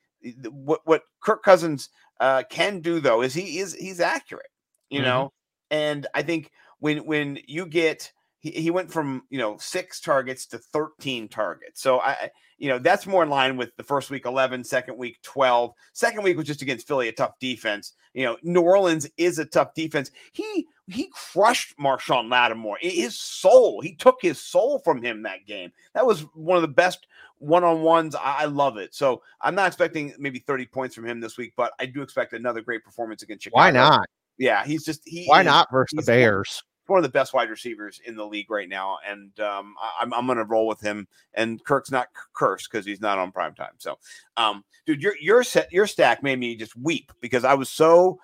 what what Kirk Cousins uh, can do though is he is he's accurate. You Mhm. know, and I think when when you get he, he went from you know six targets to 13 targets. So i I- you know that's more in line with the first week 11 second week 12 second week was just against philly a tough defense. You know new orleans is a tough defense. He he crushed Marshon Lattimore his soul. He took his soul from him that game. That was one of the best one-on-ones i I love it so i'm not expecting maybe 30 points from him this week but i do expect another great performance against chicago Why not? yeah he's just he Why is- not versus the one- Bears? one of the best wide receivers in the league right now, and um, I, I'm I'm going to roll with him. And Kirk's not cursed because he's not on prime time. So, um, dude, your your set your stack made me just weep because I was so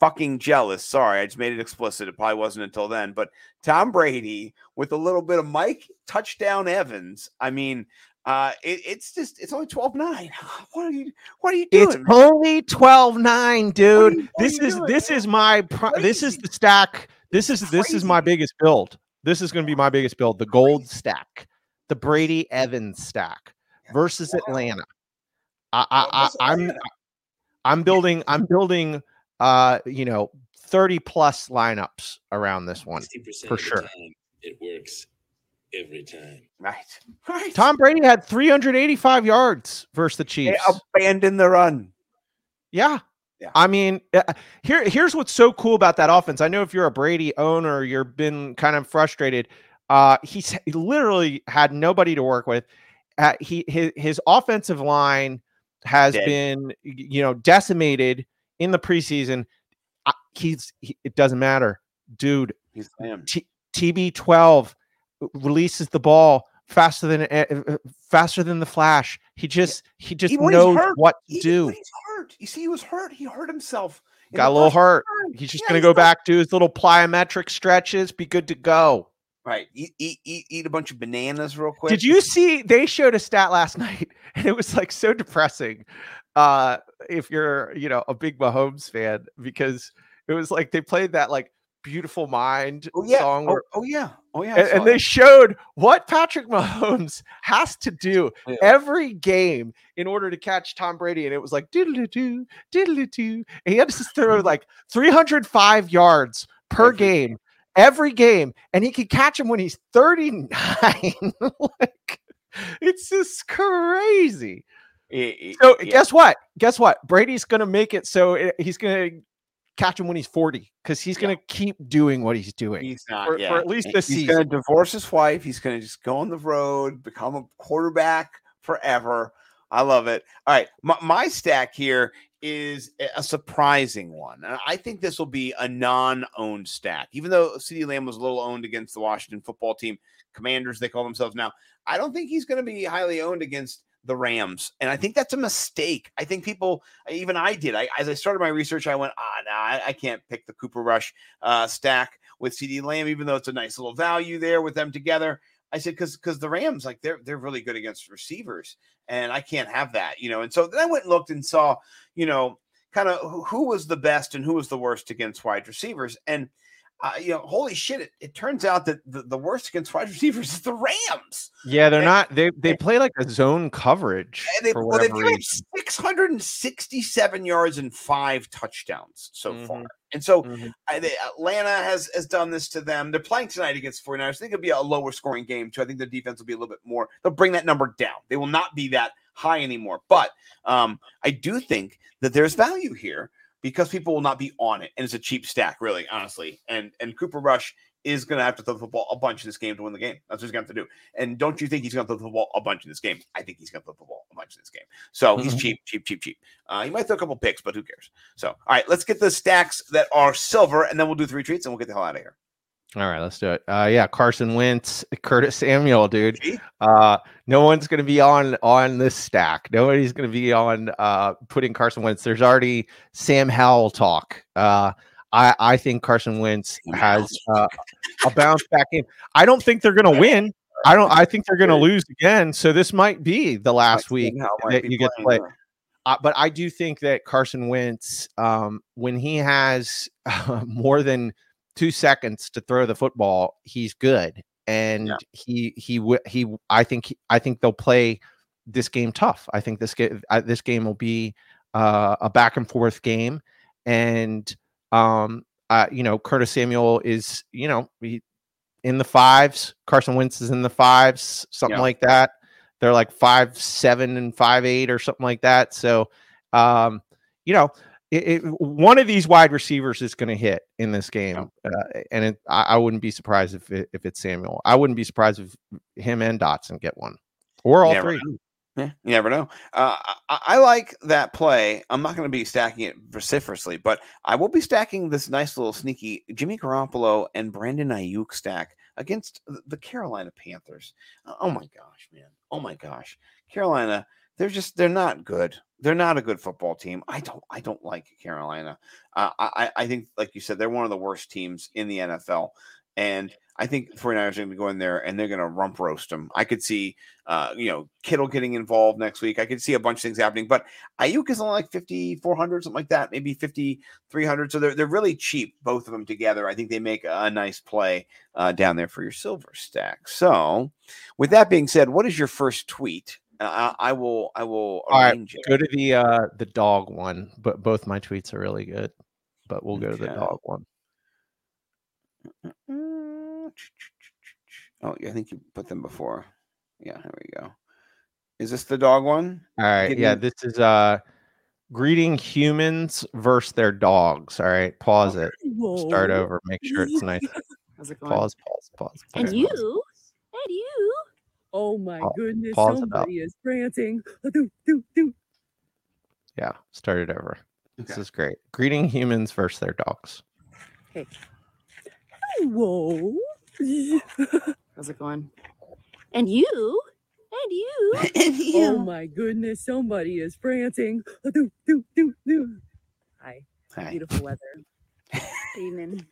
fucking jealous. Sorry, I just made it explicit. It probably wasn't until then, but Tom Brady with a little bit of Mike touchdown Evans. I mean, uh, it, it's just it's only 12-9. (sighs) What are you what are you doing? It's only 12-9, dude. you- what are this you is doing, this man? is my pri- this is the stack. This is this is my biggest build. This is going to be my biggest build: the gold stack, the Brady Evans stack versus Atlanta. I, I, I, I'm I'm building I'm building uh you know 30 plus lineups around this one 60% for sure. it works every time. Right. Right. Tom Brady had 385 yards versus the They Chiefs. abandoned the run. Yeah. Yeah. I mean, uh, here here's what's so cool about that offense. I know if you're a Brady owner, you've been kind of frustrated. Uh, he's he literally had nobody to work with. Uh, he his, his offensive line has Dead. been you know decimated in the preseason. Uh, he's he, it doesn't matter, dude. He's. T- TB12 releases the ball faster than uh, uh, faster than the flash. He just he just Even when he's knows hurt, what to Even do. he's hurt. You see, he was hurt. He hurt himself. Got a little hurt. turn. He's just Yeah, gonna he's go hurt. back to his little plyometric stretches. Be good to go. Right. Eat, eat, eat, eat a bunch of bananas real quick. Did you see? They showed a stat last (laughs) night, and it was like so depressing. Uh, if you're, you know, a big Mahomes fan, because it was like they played that like "Beautiful Mind" Oh yeah. song, Oh, oh yeah. Oh yeah. And, and they showed what Patrick Mahomes (laughs) has to do Yeah. every game in order to catch Tom Brady, and it was like diddle doo diddle doo, and he had to throw like 305 yards per Every game, every game, and he could catch him when he's 39. (laughs) like, it's just crazy. Yeah, yeah, So yeah. guess what? Guess what? Brady's gonna make it so it- he's gonna catch him when he's 40 because he's gonna keep doing what he's doing. He's not. for- for at least He- this he's season. going to divorce his wife. He's going to just go on the road, become a quarterback forever. I love it. All right, my, my stack here is a- a surprising one, and I think this will be a non-owned stack. Even though CeeDee Lamb was a little owned against the Washington Football Team, Commanders they call themselves now. I don't think he's going to be highly owned against the Rams, and I think that's a mistake. I think people, even I did. I as I started my research, I went, ah, no, I, I can't pick the Cooper Rush uh, stack with CeeDee Lamb, even though it's a nice little value there with them together. I said because because the Rams like they're they're really good against receivers, and I can't have that, you know. And so then I went and looked and saw, you know, kind of who was the best and who was the worst against wide receivers, and uh, you know, holy shit! It, it turns out that the, the worst against wide receivers is the Rams. Yeah, they're And- not. They they play like a zone coverage And they, for well, they've whatever given 667 yards and five touchdowns so far. Mhm. And so Mhm. I, they, Atlanta has has done this to them. They're playing tonight against 49ers. I think it'll be a lower scoring game too. I think the defense will be a little bit more. They'll bring that number down. They will not be that high anymore. But um, I do think that there's value here because people will not be on it, and it's a cheap stack, really, honestly. And and Cooper Rush is going to have to throw the football a bunch in this game to win the game. That's what he's going to have to do. And don't you think he's going to throw the football a bunch in this game? I think he's going to throw the football a bunch in this game. So he's Mhm. cheap, cheap, cheap, cheap. Uh, he might throw a couple picks, but who cares? So, all right, let's get the stacks that are silver, and then we'll do three treats, and we'll get the hell out of here. All right, let's do it. Uh, yeah, Carson Wentz, Curtis Samuel, dude. Uh, no one's going to be on on this stack. Nobody's going to be on uh, putting Carson Wentz. There's already Sam Howell talk. Uh, I I think Carson Wentz has uh, a bounce back game. I don't think they're going to win. I don't. I think they're going to lose again. So this might be the last week Sam Howell might that you get to play. Uh, but I do think that Carson Wentz, um, when he has (laughs) uh, more than two seconds to throw the football, he's good, and Yeah. he he he. I think he- I think they'll play this game tough. I think this game uh, this game will be uh, a back and forth game, and um, uh, you know Curtis Samuel is you know he, in the fives. Carson Wentz is in the fives, something Yeah. like that. They're like five seven and five eight or something like that. So, um, you know, it, it, one of these wide receivers is going to hit in this game, uh, and it, I, I wouldn't be surprised if it, if it's Samuel. I wouldn't be surprised if him and Dotson get one or all Never three. know. Yeah, you never know. Uh, I, I like that play. I'm not going to be stacking it vociferously, but I will be stacking this nice little sneaky Jimmy Garoppolo and Brandon Aiyuk stack against the Carolina Panthers. Uh, Oh my gosh, man! Oh my gosh, Carolina. They're just they're not good. They're not a good football team. I don't I don't like Carolina. Uh, I I- think like you said they're one of the worst teams in the NFL, and I think 49ers are going to go in there and they're going to rump roast them. I could see, uh, you know, Kittle getting involved next week. I could see a bunch of things happening, but Aiyuk is only like 5,400, something like that, maybe 5,300. So they're, they're really cheap, both of them together. I think they make a nice play uh, down there for your silver stack. So, with that being said, what is your first tweet? I I will, I will All right, it. go to the uh the dog one, but both my tweets are really good. But we'll go to the dog one. Oh, yeah, I think you put them before. Yeah, here we go. Is this the dog one? All right, Give yeah, me- this is uh greeting humans versus their dogs. All right, pause it. Start over. Make sure it's nice. (laughs) How's it going? Pause, pause, pause. And pause, you? And you? Oh my Pa- goodness! pause it up. Somebody is prancing. Do, do, do. Yeah, start it over. This is great. Greeting humans versus their dogs. Hey. Whoa. (laughs) How's it going? And you? And you? (laughs) and you? Oh my goodness! Somebody is prancing. Do, do, do, do. Hi. Hi. Beautiful weather. (laughs) Evening.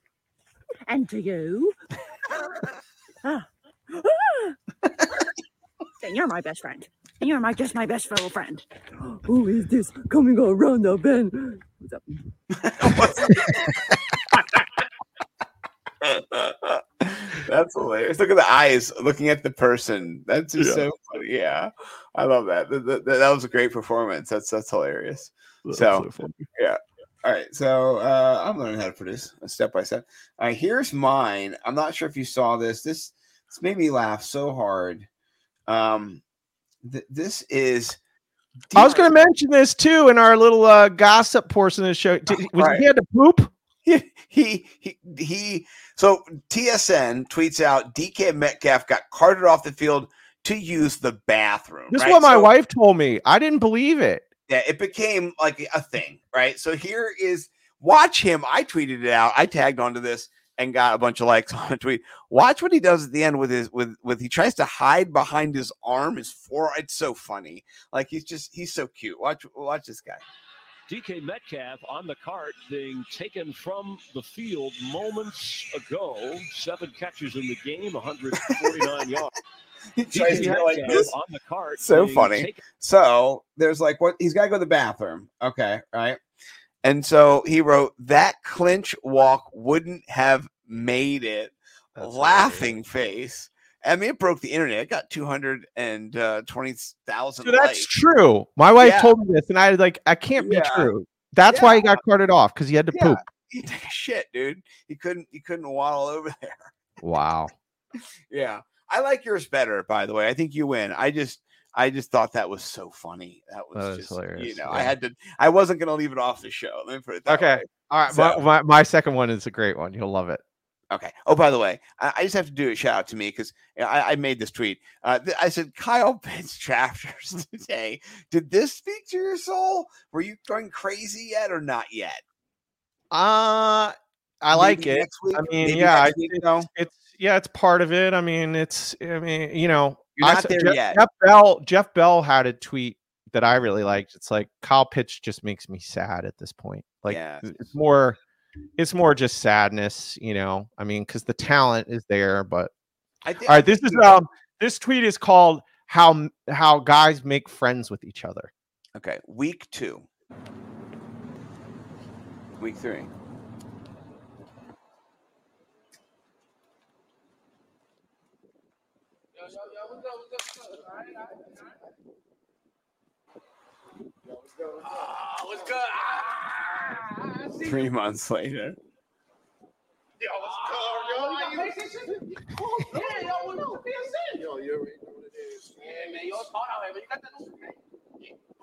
And to you. Ah. Ah. And you're my best friend. And you're my just my best fellow friend. (gasps) Who is this coming around the bend? What's up? (laughs) That's hilarious. Look at the eyes looking at the person. That's just Yeah. so funny. Yeah, I love that. That, that. that was a great performance. That's that's hilarious. So, yeah. All right. So uh, I'm learning how to produce step by step. All right. Here's mine. I'm not sure if you saw this. This this made me laugh so hard. Um, th- this is. I was going to mention this too in our little uh, gossip portion of the show. Did, was Right. he had to poop? (laughs) he he he, he so TSN tweets out DK Metcalf got carted off the field to use the bathroom. This is what my So, wife told me. I didn't believe it. Yeah, it became like a thing, right? So here is watch him. I tweeted it out. I tagged onto this and got a bunch of likes (laughs) on a tweet. Watch what he does at the end with his with with he tries to hide behind his arm, his forearm. It's so funny. Like he's just he's so cute. Watch watch this guy. DK Metcalf on the cart being taken from the field moments ago. Seven catches in the game, 149 (laughs) yards. He tries to go like this. on the cart. so funny. taken- So there's like what he's got to go to the bathroom. Okay, right. And so he wrote that clinch walk wouldn't have made it. laughing face. I mean, it broke the internet. It got two hundred and uh, twenty thousand. So that's true. My wife Yeah. told me this, and I was like, I can't be Yeah. true. That's why he got carted off because he had to Yeah. poop. (laughs) He took a shit, dude. He couldn't. He couldn't waddle over (laughs) there. Wow. Yeah, I like yours better. By the way, I think you win. I just. I just thought that was so funny. That was That is just, hilarious, you know, yeah. I had to. I wasn't going to leave it off the show. Let me put it that Okay. way. All right. So- my, my, my second one is a great one. You'll love it. Okay. Oh, by the way, I, I just have to do a shout out to me because I, I made this tweet. Uh, th- I said, Kyle (laughs) Pitts chapters (laughs) today. Did this speak to your soul? Were you going crazy yet or not yet? Uh I like Maybe it. week? I mean, Maybe yeah, next I- week, it's, it's yeah, it's part of it. I mean, it's I mean, you know, You're not saw- there Jeff, yet. Jeff Bell, Jeff Bell had a tweet that I really liked. It's like Kyle Pitts just makes me sad at this point. Like Yeah. it's more it's more just sadness, you know. I mean, because the talent is there, but I all I right, this is um this tweet is called how how guys make friends with each other. Okay. Week two. Week three. What's good? Ah, Three months later. Yo, what's good, yo? How you? Yeah, yo, what's up? PSN? Yo, you already know what it is. Yeah, man, yo, it's hard out here, man. You got that new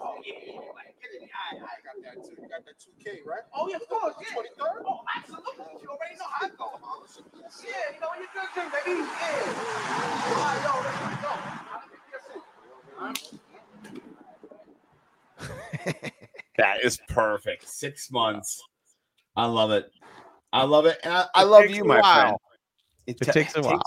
Oh, yeah, man. Get it. I, I got that too. You got that 2K, right? Oh, yeah, of course. Yeah. 23rd? Oh, absolutely. You already know how it goes. Yeah, you know, you're good, too, baby. Yeah. All right, yo, let's go. I'll get PSN. (laughs) That is perfect. Six months. I love it. I love it. And I, I love you, a my friend. It, It ta- takes a while.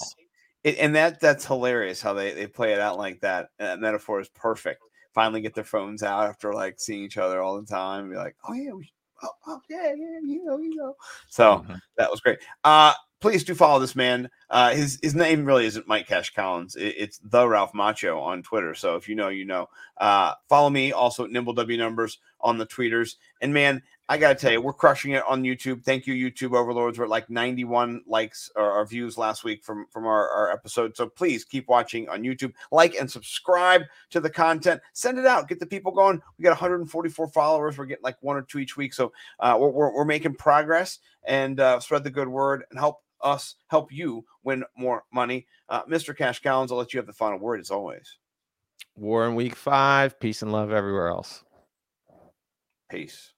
it, and that that's hilarious how they, they play it out like that. That metaphor is perfect. Finally get their phones out after like seeing each other all the time. Be like, oh yeah, we, oh, oh yeah, yeah, you know, you know. So Mhm. that was great. Uh please do follow this man. Uh, his his name really isn't Mike Cash Collins. It- it's the Ralph Macho on Twitter. So if you know, you know. Uh, follow me also at Nimble W Numbers on the tweeters. And man, I gotta tell you, we're crushing it on YouTube. Thank you, YouTube overlords. We're at like 91 likes or, or views last week from from our, our episode. So please keep watching on YouTube. Like and subscribe to the content. Send it out. Get the people going. We got 144 followers. We're getting like one or two each week. So uh, we're, we're, we're making progress and uh, spread the good word and help us help you win more money. Uh, Mr. Cash Collins, I'll let you have the final word as always. War in week five. Peace and love everywhere else. Peace.